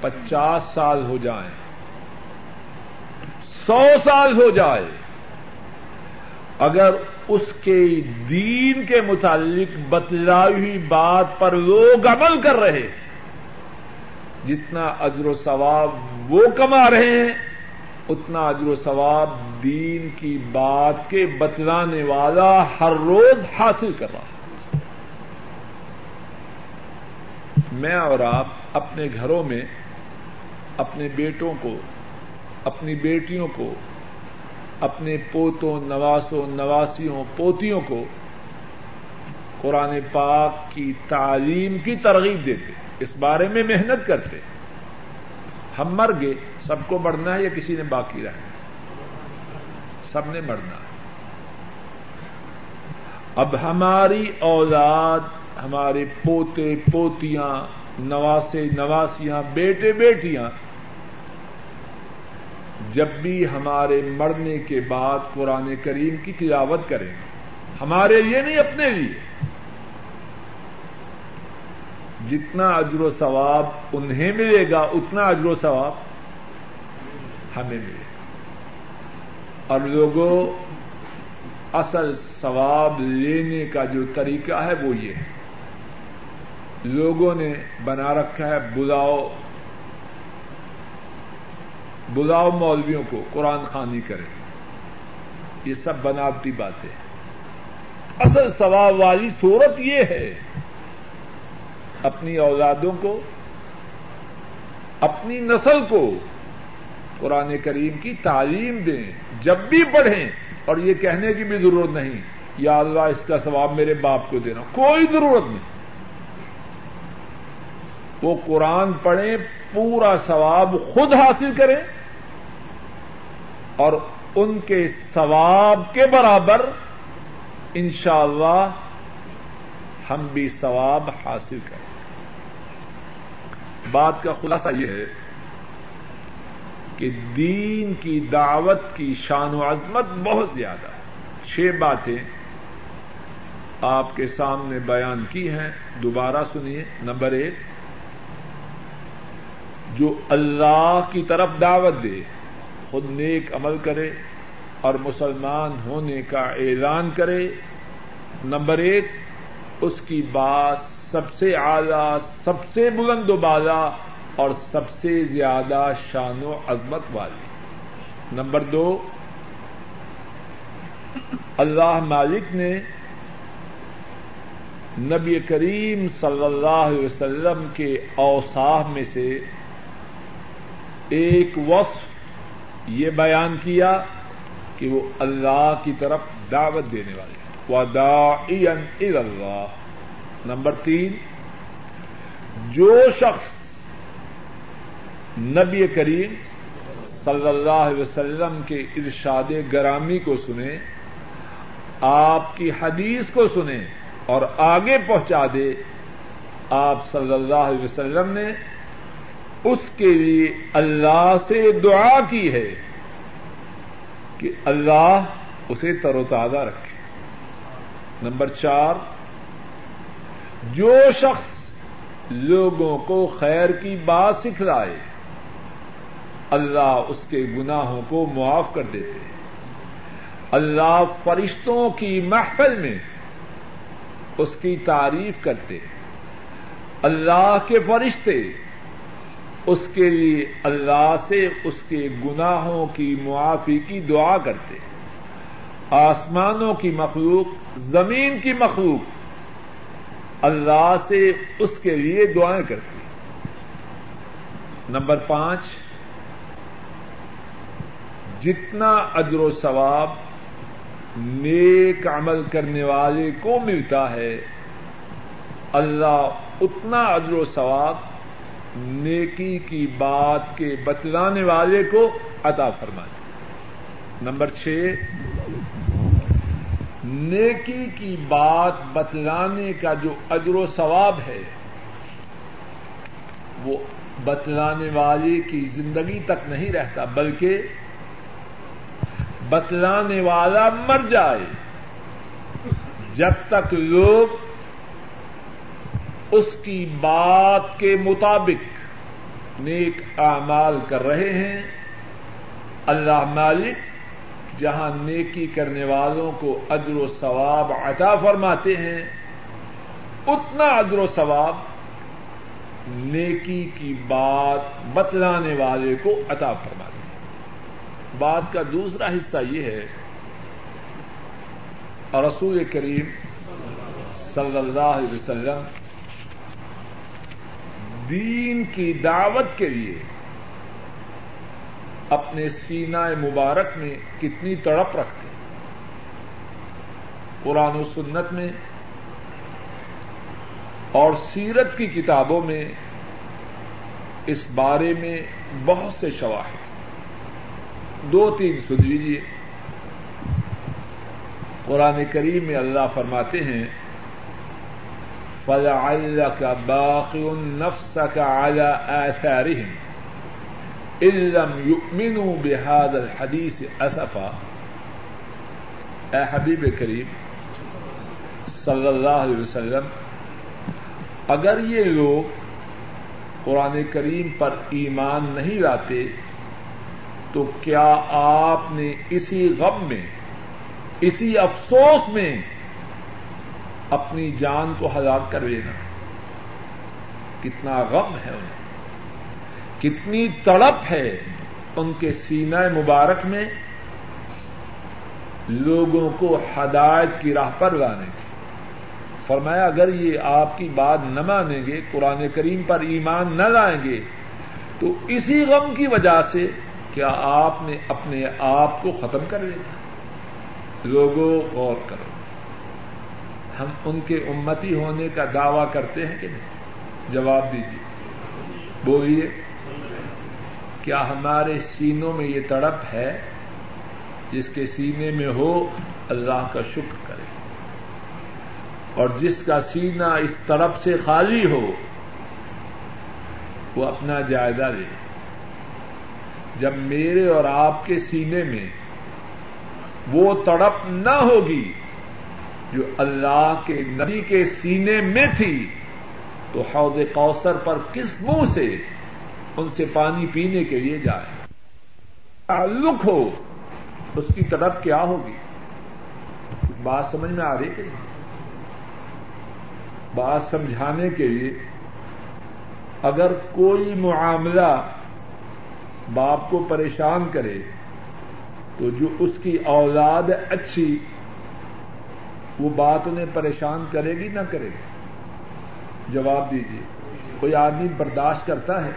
پچاس سال ہو جائیں سو سال ہو جائے۔ اگر اس کے دین کے متعلق بتلائی ہوئی بات پر لوگ عمل کر رہے جتنا اجر و ثواب وہ کما رہے ہیں، اتنا اجر و ثواب دین کی بات کے بتلانے والا ہر روز حاصل کر رہا میں اور آپ اپنے گھروں میں اپنے بیٹوں کو، اپنی بیٹیوں کو اپنے پوتوں، نواسوں، نواسیوں، پوتیوں کو قرآن پاک کی تعلیم کی ترغیب دیتے، اس بارے میں محنت کرتے۔ ہم مر گئے، سب کو مرنا ہے یا کسی نے باقی رہنا سب نے مرنا ہے۔ اب ہماری اولاد، ہمارے پوتے، پوتیاں، نواسے، نواسیاں، بیٹے، بیٹیاں جب بھی ہمارے مرنے کے بعد قرآن کریم کی تلاوت کریں ہمارے لیے نہیں، اپنے لیے۔ جتنا اجر و ثواب انہیں ملے گا، اتنا اجر و ثواب ہمیں ملے گا۔ اور لوگوں، اصل ثواب لینے کا جو طریقہ ہے وہ یہ ہے۔ لوگوں نے بنا رکھا ہے، بلاؤ۔ بلاؤ مولویوں کو قرآن خانی کرے۔ یہ سب بناوٹی باتیں اصل ثواب والی صورت یہ ہے۔ اپنی اولادوں کو، اپنی نسل کو قرآن کریم کی تعلیم دیں۔ جب بھی پڑھیں، اور یہ کہنے کی بھی ضرورت نہیں، یا اللہ اس کا ثواب میرے باپ کو دینا۔ کوئی ضرورت نہیں۔ وہ قرآن پڑھیں، پورا ثواب خود حاصل کریں۔ اور ان کے ثواب کے برابر انشاءاللہ ہم بھی ثواب حاصل کریں بات کا خلاصہ یہ ہے کہ دین کی دعوت کی شان و عظمت بہت زیادہ ہے۔ چھ باتیں آپ کے سامنے بیان کی ہیں، دوبارہ سنیے۔ نمبر ایک، جو اللہ کی طرف دعوت دے خود نیک عمل کرے اور مسلمان ہونے کا اعلان کرے۔ نمبر ایک، اس کی بات سب سے اعلی، سب سے بلند و بالا اور سب سے زیادہ شان و عظمت والی۔ نمبر دو، اللہ مالک نے نبی کریم صلی اللہ علیہ وسلم کے اوساف میں سے ایک وصف یہ بیان کیا کہ وہ اللہ کی طرف دعوت دینے والے وداعی اللہ۔ نمبر تین، جو شخص نبی کریم صلی اللہ علیہ وسلم کے ارشاد گرامی کو سنے، آپ کی حدیث کو سنے اور آگے پہنچا دے، آپ صلی اللہ علیہ وسلم نے اس کے لیے اللہ سے دعا کی ہے کہ اللہ اسے تر و تازہ رکھے۔ نمبر چار، جو شخص لوگوں کو خیر کی بات سکھلائے، اللہ اس کے گناہوں کو معاف کر دیتے اللہ فرشتوں کی محفل میں اس کی تعریف کرتے۔ اللہ کے فرشتے اس کے لیے اللہ سے اس کے گناہوں کی معافی کی دعا کرتے آسمانوں کی مخلوق، زمین کی مخلوق، اللہ سے اس کے لیے دعائیں کرتی نمبر پانچ، جتنا اجر و ثواب نیک عمل کرنے والے کو ملتا ہے، اللہ اتنا اجر و ثواب نیکی کی بات کے بتلانے والے کو عطا فرمائے۔ نمبر چھ، نیکی کی بات بتلانے کا جو اجر و ثواب ہے، وہ بتلانے والے کی زندگی تک نہیں رہتا، بلکہ بتلانے والا مر جائے۔ جب تک لوگ اس کی بات کے مطابق نیک اعمال کر رہے ہیں۔ اللہ مالک جہاں نیکی کرنے والوں کو ادر و ثواب عطا فرماتے ہیں، اتنا ادر و ثواب نیکی کی بات بتلانے والے کو عطا فرماتے ہیں۔ بات کا دوسرا حصہ یہ ہے اور رسول کریم صلی اللہ علیہ وسلم دین کی دعوت کے لیے اپنے سینہ مبارک میں کتنی تڑپ رکھتے قرآن و سنت میں اور سیرت کی کتابوں میں اس بارے میں بہت سے شواہد دو تین سن لیجیے قرآن کریم میں اللہ فرماتے ہیں فلعلك باقي نفسك على آثارهم. إن لم يؤمنوا بهذا الحديث أسفا. اے حبیب کریم صلی اللہ علیہ وسلم، اگر یہ لوگ قرآن کریم پر ایمان نہیں لاتے، تو کیا آپ نے اسی غم میں، اسی افسوس میں اپنی جان کو ہلاک کر لینا کتنا غم ہے انہیں۔ کتنی تڑپ ہے ان کے سینہ مبارک میں لوگوں کو ہدایت کی راہ پر لانے کی۔ فرمایا، اگر یہ آپ کی بات نہ مانیں گے، قرآن کریم پر ایمان نہ لائیں گے، تو اسی غم کی وجہ سے کیا آپ نے اپنے آپ کو ختم کر لیا لوگوں، غور کرو۔ ہم ان کے امتی ہونے کا دعوی کرتے ہیں کہ نہیں؟ جواب دیجیے بولیے، کیا ہمارے سینوں میں یہ تڑپ ہے؟ جس کے سینے میں ہو، اللہ کا شکر کرے۔ اور جس کا سینہ اس طرف سے خالی ہو، وہ اپنا جائزہ لے۔ جب میرے اور آپ کے سینے میں وہ تڑپ نہ ہوگی جو اللہ کے نبی کے سینے میں تھی، تو حوض کوثر پر کس منہ سے ان سے پانی پینے کے لیے جائے؟ تعلق ہو، اس کی تڑپ کیا ہوگی؟ بات سمجھ میں آ رہی کہ نہیں؟ بات سمجھانے کے لیے اگر کوئی معاملہ باپ کو پریشان کرے، تو جو اس کی اولاد اچھی وہ بات انہیں پریشان کرے گی نہ کرے گی۔ جواب دیجیے کوئی آدمی برداشت کرتا ہے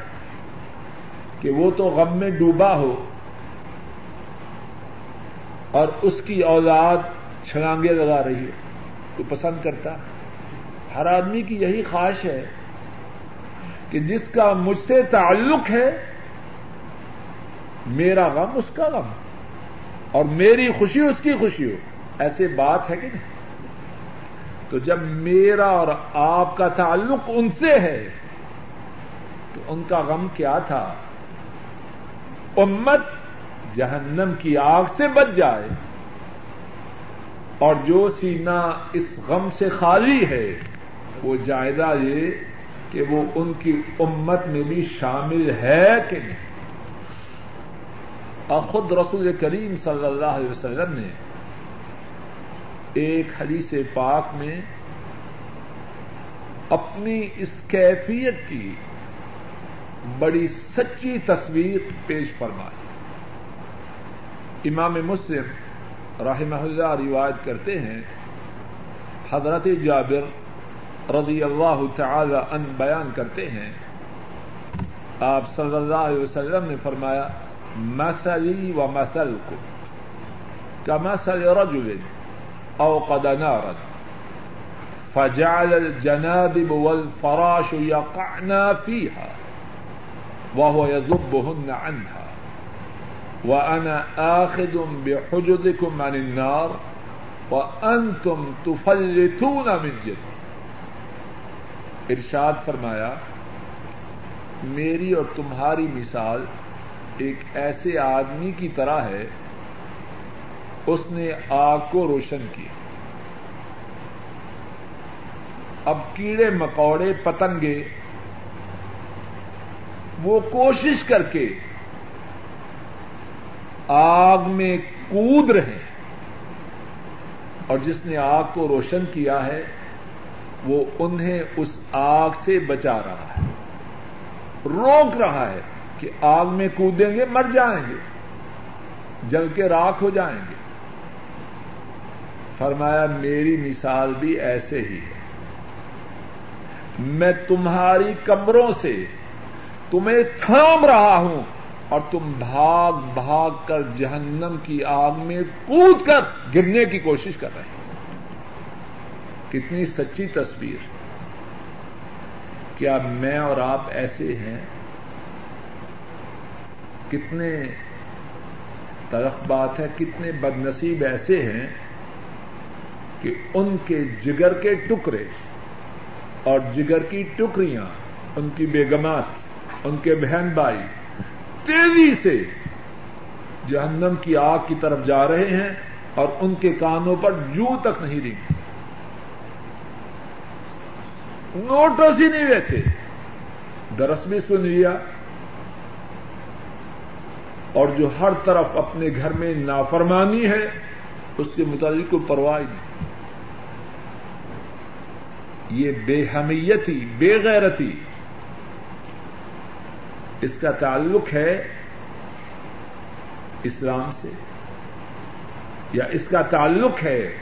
کہ وہ تو غم میں ڈوبا ہو اور اس کی اولاد چھلانگے لگا رہی ہے تو پسند کرتا ہر آدمی کی یہی خواہش ہے کہ جس کا مجھ سے تعلق ہے، میرا غم اس کا غم اور میری خوشی اس کی خوشی ہو۔ ایسے بات ہے کہ نہیں؟ تو جب میرا اور آپ کا تعلق ان سے ہے، تو ان کا غم کیا تھا؟ امت جہنم کی آگ سے بچ جائے۔ اور جو سینا اس غم سے خالی ہے، وہ جائزہ یہ کہ وہ ان کی امت میں بھی شامل ہے کہ نہیں۔ اور خود رسول کریم صلی اللہ علیہ وسلم نے ایک حدیث پاک میں اپنی اس کیفیت کی بڑی سچی تصویر پیش فرمائی۔ امام مسلم رحمہ اللہ روایت کرتے ہیں۔ حضرت جابر رضی اللہ تعالی ان بیان کرتے ہیں۔ آپ صلی اللہ علیہ وسلم نے فرمایا، مثلی و مثل کو کا مسل رجل اوقد نارا. فجعل الجنادب والفراش يقعنا فيها وهو يذبهن عنها. وأنا آخذ بحجزكم عن النار وأنتم تفلتون من جد ارشاد فرمایا، میری اور تمہاری مثال ایک ایسے آدمی کی طرح ہے اس نے آگ کو روشن کیا۔ اب کیڑے مکوڑے پتنگے، وہ کوشش کر کے آگ میں کود رہے ہیں۔ اور جس نے آگ کو روشن کیا ہے، وہ انہیں اس آگ سے بچا رہا ہے۔ روک رہا ہے کہ آگ میں کودیں گے، مر جائیں گے، جل کے راکھ ہو جائیں گے۔ فرمایا میری مثال بھی ایسے ہی ہے۔ میں تمہاری کمروں سے تمہیں تھام رہا ہوں اور تم بھاگ بھاگ کر جہنم کی آگ میں کود کر گرنے کی کوشش کر رہے ہیں کتنی سچی تصویر۔ کیا میں اور آپ ایسے ہیں؟ کتنے تلخ بات ہے، کتنے بد نصیب ایسے ہیں؟ کہ ان کے جگر کے ٹکڑے اور جگر کی ٹکڑیاں، ان کی بیگمات، ان کے بہن بھائی تیزی سے جہنم کی آگ کی طرف جا رہے ہیں اور ان کے کانوں پر جو تک نہیں رہی نوٹس ہی نہیں رہتے۔ درس بھی سن لیا۔ اور جو ہر طرف اپنے گھر میں نافرمانی ہے، اس کے متعلق کوئی پرواہ نہیں۔ یہ بے حمیتی، بے غیرتی۔ اس کا تعلق ہے اسلام سے۔ یا اس کا تعلق ہے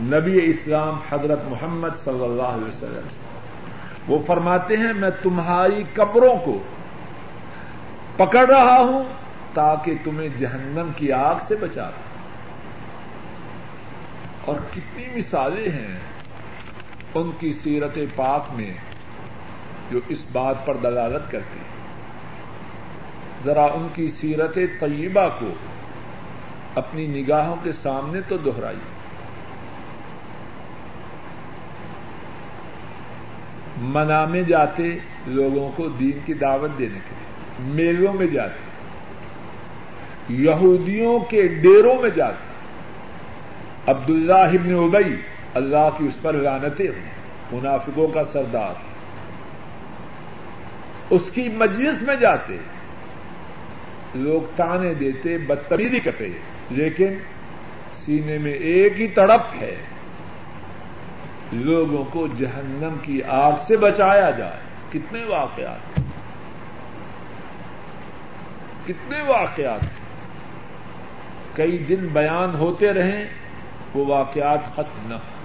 نبی اسلام حضرت محمد صلی اللہ علیہ وسلم سے۔ وہ فرماتے ہیں، میں تمہاری قبروں کو پکڑ رہا ہوں تاکہ تمہیں جہنم کی آگ سے بچا رہا اور کتنی مثالیں ہیں۔ ان کی سیرت پاک میں جو اس بات پر دلالت کرتی ہے۔ ذرا ان کی سیرت طیبہ کو اپنی نگاہوں کے سامنے تو دوہرائی منا میں جاتے لوگوں کو دین کی دعوت دینے کے لیے، میلوں میں جاتے، یہودیوں کے ڈیروں میں جاتے۔ عبداللہ ابن ابئی اللہ کی اس پر لانتیں ہوئی منافقوں کا سردار۔ اس کی مجلس میں جاتے، لوگ تانے دیتے، بدتمیزی کرتے، لیکن سینے میں ایک ہی تڑپ ہے۔ لوگوں کو جہنم کی آگ سے بچایا جائے۔ کتنے واقعات کتنے واقعات کئی دن بیان ہوتے رہیں، وہ واقعات ختم نہ ہو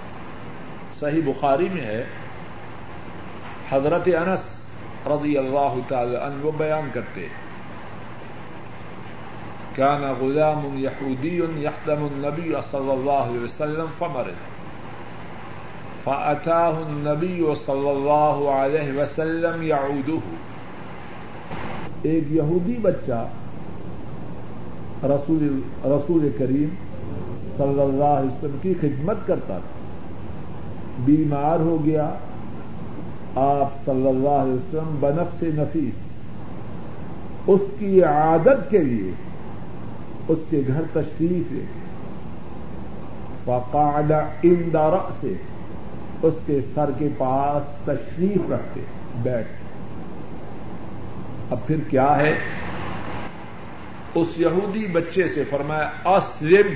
صحیح بخاری میں ہے، حضرت انس رضی اللہ تعالی عنہ وہ بیان کرتے كان غلام يهودي يخدم النبي صلى الله عليه وسلم فمرض، فأتاه النبي صلى الله عليه وسلم يعوده ایک یہودی بچہ رسول رسول کریم صلی اللہ علیہ وسلم کی خدمت کرتا تھا۔ بیمار ہو گیا، آپ صلی اللہ علیہ وسلم بنف سے نفیس۔ اس کی عادت کے لیے اس کے گھر تشریف لے فقعد اندر سے اس کے سر کے پاس تشریف رکھتے۔ بیٹھ۔ اب پھر کیا ہے؟ اس یہودی بچے سے فرمایا، اسلم۔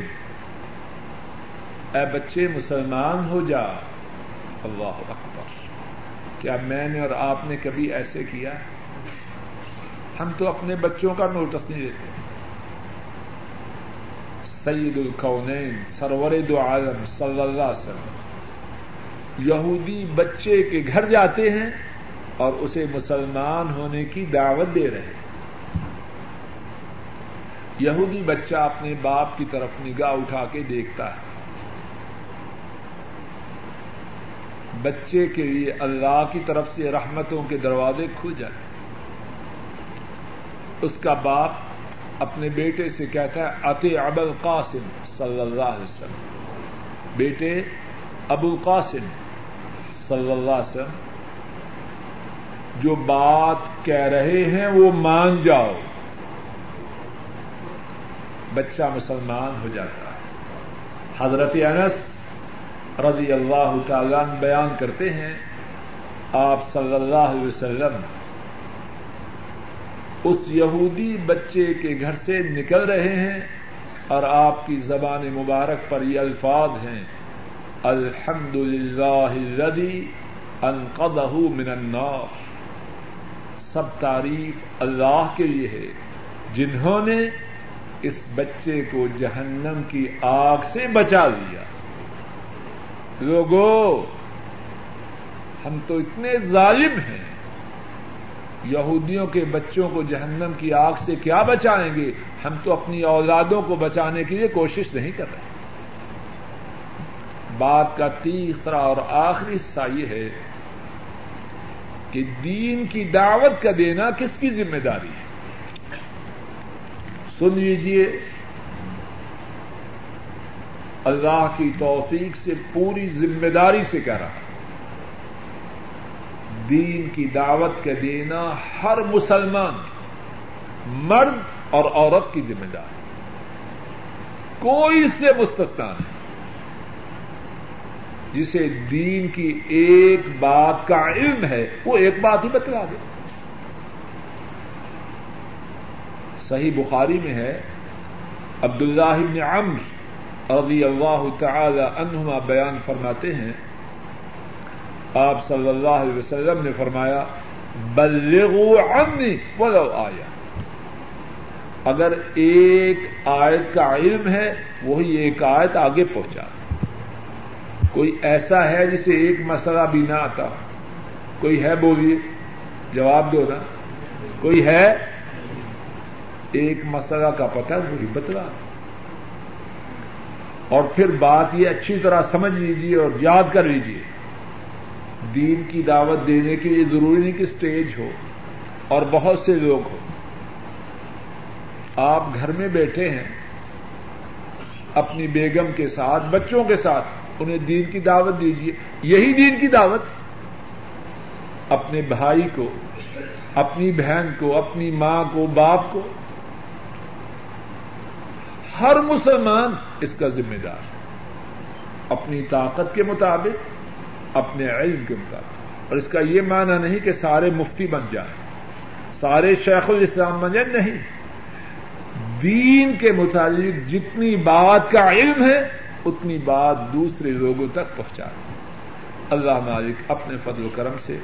اے بچے، مسلمان ہو جا۔ اللہ اکبر۔ کیا میں نے اور آپ نے کبھی ایسے کیا؟ ہم تو اپنے بچوں کا نوٹس نہیں دیتے سید القونین سرور دو عالم، صلی اللہ علیہ وسلم۔ یہودی بچے کے گھر جاتے ہیں اور اسے مسلمان ہونے کی دعوت دے رہے ہیں۔ یہودی بچہ اپنے باپ کی طرف نگاہ اٹھا کے دیکھتا ہے۔ بچے کے لیے اللہ کی طرف سے رحمتوں کے دروازے کھل جائیں اس کا باپ اپنے بیٹے سے کہتا ہے اتے ابو القاسم صلی اللہ علیہ وسلم۔ بیٹے، ابو القاسم صلی اللہ علیہ وسلم، جو بات کہہ رہے ہیں وہ مان جاؤ۔ بچہ مسلمان ہو جاتا ہے۔ حضرت انس رضی اللہ تعالیٰ بیان کرتے ہیں، آپ صلی اللہ علیہ وسلم اس یہودی بچے کے گھر سے نکل رہے ہیں اور آپ کی زبان مبارک پر یہ الفاظ ہیں الحمد للہ انقدہ من النار۔ سب تعریف اللہ کے لیے ہے، جنہوں نے اس بچے کو جہنم کی آگ سے بچا لیا۔ لوگوں ہم تو اتنے ظالم ہیں۔ یہودیوں کے بچوں کو جہنم کی آگ سے کیا بچائیں گے؟ ہم تو اپنی اولادوں کو بچانے کے لیے کوشش نہیں کر رہے۔ بات کا تیسرا اور آخری حصہ یہ ہے کہ دین کی دعوت کا دینا کس کی ذمہ داری ہے؟ سن لیجیے اللہ کی توفیق سے پوری ذمہ داری سے کہہ رہا دین کی دعوت کے دینا ہر مسلمان، مرد اور عورت کی ذمہ داری۔ کوئی اس سے مستثنا نہیں۔ جسے دین کی ایک بات کا علم ہے، وہ ایک بات ہی بتلا دے۔ صحیح بخاری میں ہے، عبداللہ بن عمرو رضی اللہ تعالی عنہما بیان فرماتے ہیں۔ آپ صلی اللہ علیہ وسلم نے فرمایا بلغوا عنی ولو آیا اگر ایک آیت کا علم ہے، وہی ایک آیت آگے پہنچا۔ کوئی ایسا ہے جسے ایک مسئلہ بھی نہ آتا کوئی ہے بولیے، جواب دو نا۔ کوئی ہے؟ ایک مسئلہ کا پتہ، وہی بتلا۔ اور پھر بات یہ اچھی طرح سمجھ لیجیے اور یاد کر لیجیے دین کی دعوت دینے کے لیے ضروری نہیں کہ اسٹیج ہو اور بہت سے لوگ ہو آپ گھر میں بیٹھے ہیں، اپنی بیگم کے ساتھ، بچوں کے ساتھ، انہیں دین کی دعوت دیجیے یہی دین کی دعوت۔ اپنے بھائی کو، اپنی بہن کو، اپنی ماں کو، باپ کو ہر مسلمان اس کا ذمہ دار ہے۔ اپنی طاقت کے مطابق، اپنے علم کے مطابق۔ اور اس کا یہ معنی نہیں کہ سارے مفتی بن جائیں، سارے شیخ الاسلام بن جائیں، نہیں۔ دین کے متعلق جتنی بات کا علم ہے، اتنی بات دوسرے لوگوں تک پہنچا اللہ مالک اپنے فضل و کرم سے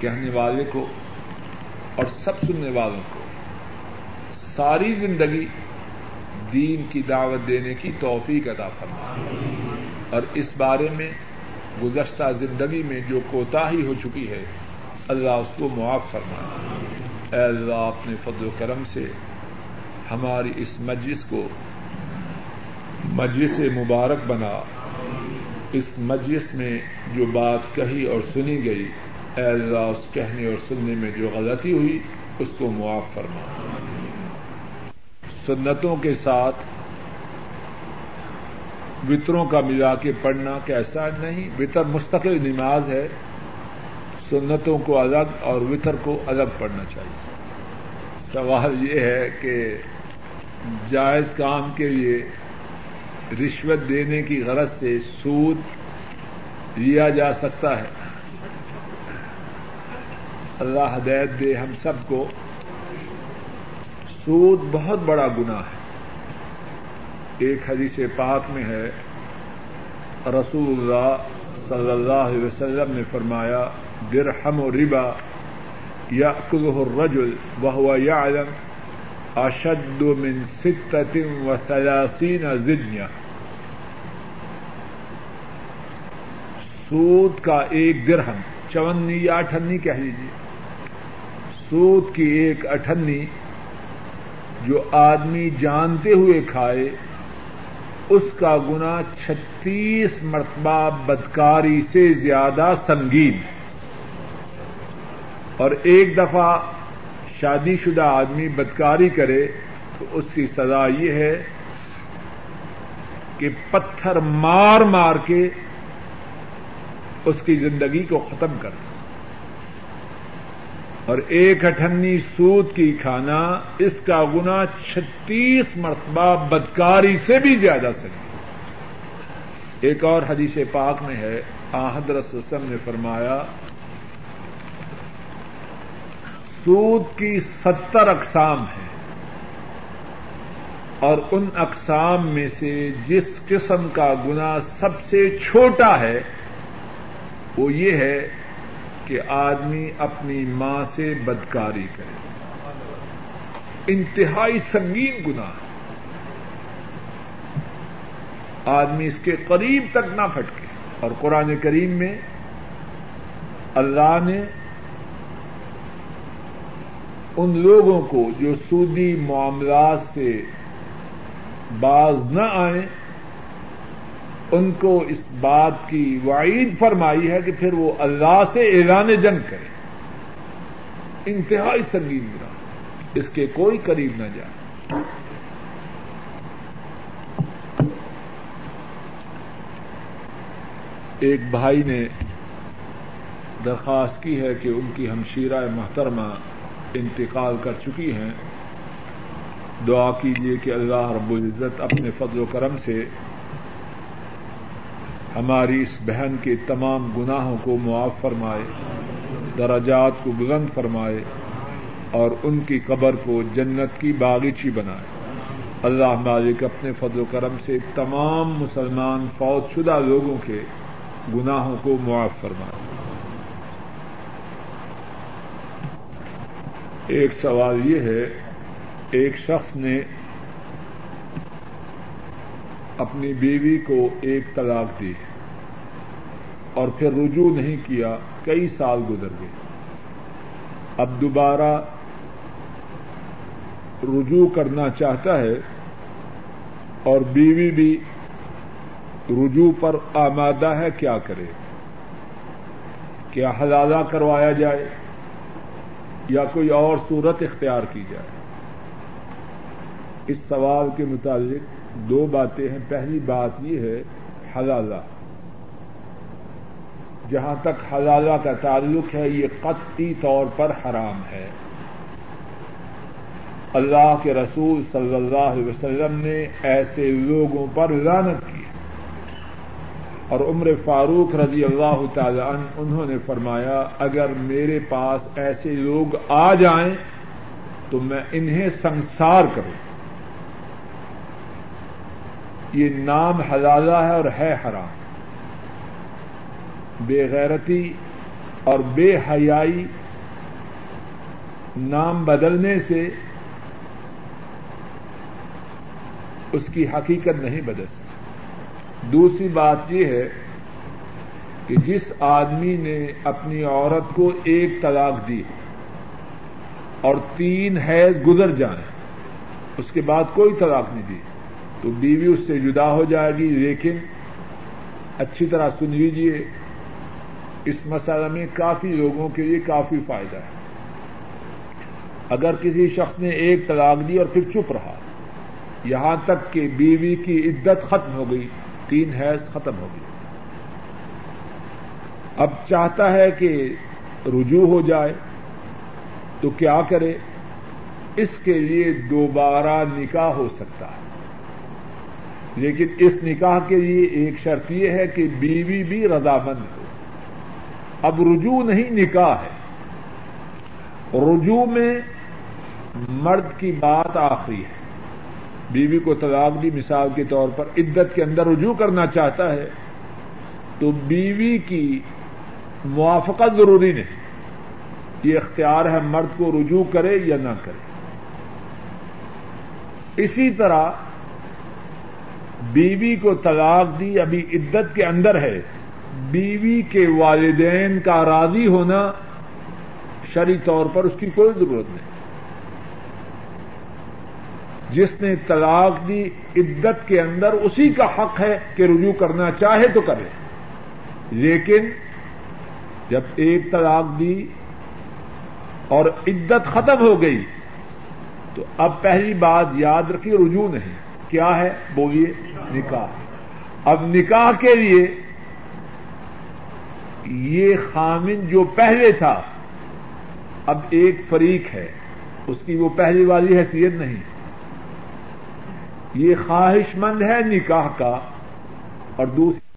کہنے والے کو اور سب سننے والوں کو ساری زندگی دین کی دعوت دینے کی توفیق ادا فرما اور اس بارے میں گزشتہ زندگی میں جو کوتاہی ہو چکی ہے، اللہ اس کو معاف فرما اے اللہ اپنے فضل و کرم سے ہماری اس مجلس کو مجلس مبارک بنا۔ اس مجلس میں جو بات کہی اور سنی گئی، اے اللہ، اس کہنے اور سننے میں جو غلطی ہوئی، اس کو معاف فرما۔ سنتوں کے ساتھ وطروں کا ملا کے پڑھنا کیسا نہیں، وطر مستقل نماز ہے، سنتوں کو الگ اور وطر کو الگ پڑھنا چاہیے۔ سوال یہ ہے کہ جائز کام کے لیے رشوت دینے کی غرض سے سود لیا جا سکتا ہے۔ اللہ ہدایت دے ہم سب کو۔ سود بہت بڑا گنا ہے۔ ایک حدیث پاک میں ہے، رسول اللہ صلی اللہ علیہ وسلم نے فرمایا، درہم و ربا یا الرجل وهو يعلم اشد من ستة وثلاثين زنية سود کا ایک درہم چونی یا اٹھنی کہہ لیجیے سود کی ایک اٹھنی جو آدمی جانتے ہوئے کھائے، اس کا گنا چھتیس مرتبہ بدکاری سے زیادہ سنگین۔ اور ایک دفعہ شادی شدہ آدمی بدکاری کرے تو اس کی سزا یہ ہے کہ پتھر مار مار کے اس کی زندگی کو ختم کر دیں اور ایک اٹھنی سود کی کھانا اس کا گنا چھتیس مرتبہ بدکاری سے بھی زیادہ سکتی ایک اور حدیث پاک میں ہے آحدر سسم نے فرمایا، سود کی ستر اقسام ہیں اور ان اقسام میں سے جس قسم کا گنا سب سے چھوٹا ہے، وہ یہ ہے کہ آدمی اپنی ماں سے بدکاری کرے۔ انتہائی سنگین گنا آدمی اس کے قریب تک نہ پھٹکے۔ اور قرآن کریم میں اللہ نے ان لوگوں کو جو سودی معاملات سے باز نہ آئیں ان کو اس بات کی وعید فرمائی ہے کہ پھر وہ اللہ سے اعلان جنگ کرے۔ انتہائی سنگین گرا اس کے کوئی قریب نہ جائے۔ ایک بھائی نے درخواست کی ہے کہ ان کی ہمشیرہ محترمہ انتقال کر چکی ہیں۔ دعا کیجیے کہ اللہ رب العزت اپنے فضل و کرم سے ہماری اس بہن کے تمام گناہوں کو معاف فرمائے، درجات کو بلند فرمائے اور ان کی قبر کو جنت کی باغیچی بنائے۔ اللہ مالک اپنے فضل و کرم سے تمام مسلمان فوج شدہ لوگوں کے گناہوں کو معاف فرمائے۔ ایک سوال یہ ہے، ایک شخص نے اپنی بیوی کو ایک طلاق دی اور پھر رجوع نہیں کیا، کئی سال گزر گئے۔ اب دوبارہ رجوع کرنا چاہتا ہے اور بیوی بھی رجوع پر آمادہ ہے، کیا کرے؟ کیا حلالہ کروایا جائے یا کوئی اور صورت اختیار کی جائے؟ اس سوال کے متعلق دو باتیں ہیں۔ پہلی بات یہ ہے حلالہ۔ جہاں تک حلالہ کا تعلق ہے، یہ قطعی طور پر حرام ہے۔ اللہ کے رسول صلی اللہ علیہ وسلم نے ایسے لوگوں پر لانت کی۔ اور عمر فاروق رضی اللہ تعالی عنہ، انہوں نے فرمایا، اگر میرے پاس ایسے لوگ آ جائیں تو میں انہیں سنسار کروں۔ یہ نام حلالہ ہے اور ہے حرام۔ بے غیرتی اور بے حیائی نام بدلنے سے اس کی حقیقت نہیں بدل سکتی۔ دوسری بات یہ ہے کہ جس آدمی نے اپنی عورت کو ایک طلاق دی اور تین حیض گزر جائیں، اس کے بعد کوئی طلاق نہیں دی۔ تو بیوی اس سے جدا ہو جائے گی، لیکن اچھی طرح سن لیجیے اس مسئلہ میں کافی لوگوں کے لیے کافی فائدہ ہے۔ اگر کسی شخص نے ایک طلاق دی اور پھر چپ رہا، یہاں تک کہ بیوی کی عدت ختم ہو گئی، تین حیض ختم ہو گئی۔ اب چاہتا ہے کہ رجوع ہو جائے، تو کیا کرے؟ اس کے لیے دوبارہ نکاح ہو سکتا ہے۔ لیکن اس نکاح کے لیے ایک شرط یہ ہے کہ بیوی بھی رضامند ہو۔ اب رجوع نہیں نکاح ہے۔ رجوع میں مرد کی بات آخری ہے۔ بیوی کو طلاق دی مثال کے طور پر عدت کے اندر رجوع کرنا چاہتا ہے، تو بیوی کی موافقت ضروری نہیں۔ یہ اختیار ہے مرد کو رجوع کرے یا نہ کرے۔ اسی طرح بیوی کو طلاق دی، ابھی عدت کے اندر ہے۔ بیوی کے والدین کا راضی ہونا شری طور پر اس کی کوئی ضرورت نہیں۔ جس نے طلاق دی، عدت کے اندر اسی کا حق ہے کہ رجوع کرنا چاہے تو کرے۔ لیکن جب ایک طلاق دی اور عدت ختم ہو گئی، تو اب پہلی بات یاد رکھیے، رجوع نہیں۔ کیا ہے؟ بولیے۔ نکاح۔ اب نکاح کے لیے یہ خامن جو پہلے تھا، اب ایک فریق ہے۔ اس کی وہ پہلی والی حیثیت نہیں۔ یہ خواہش مند ہے نکاح کا اور دوسری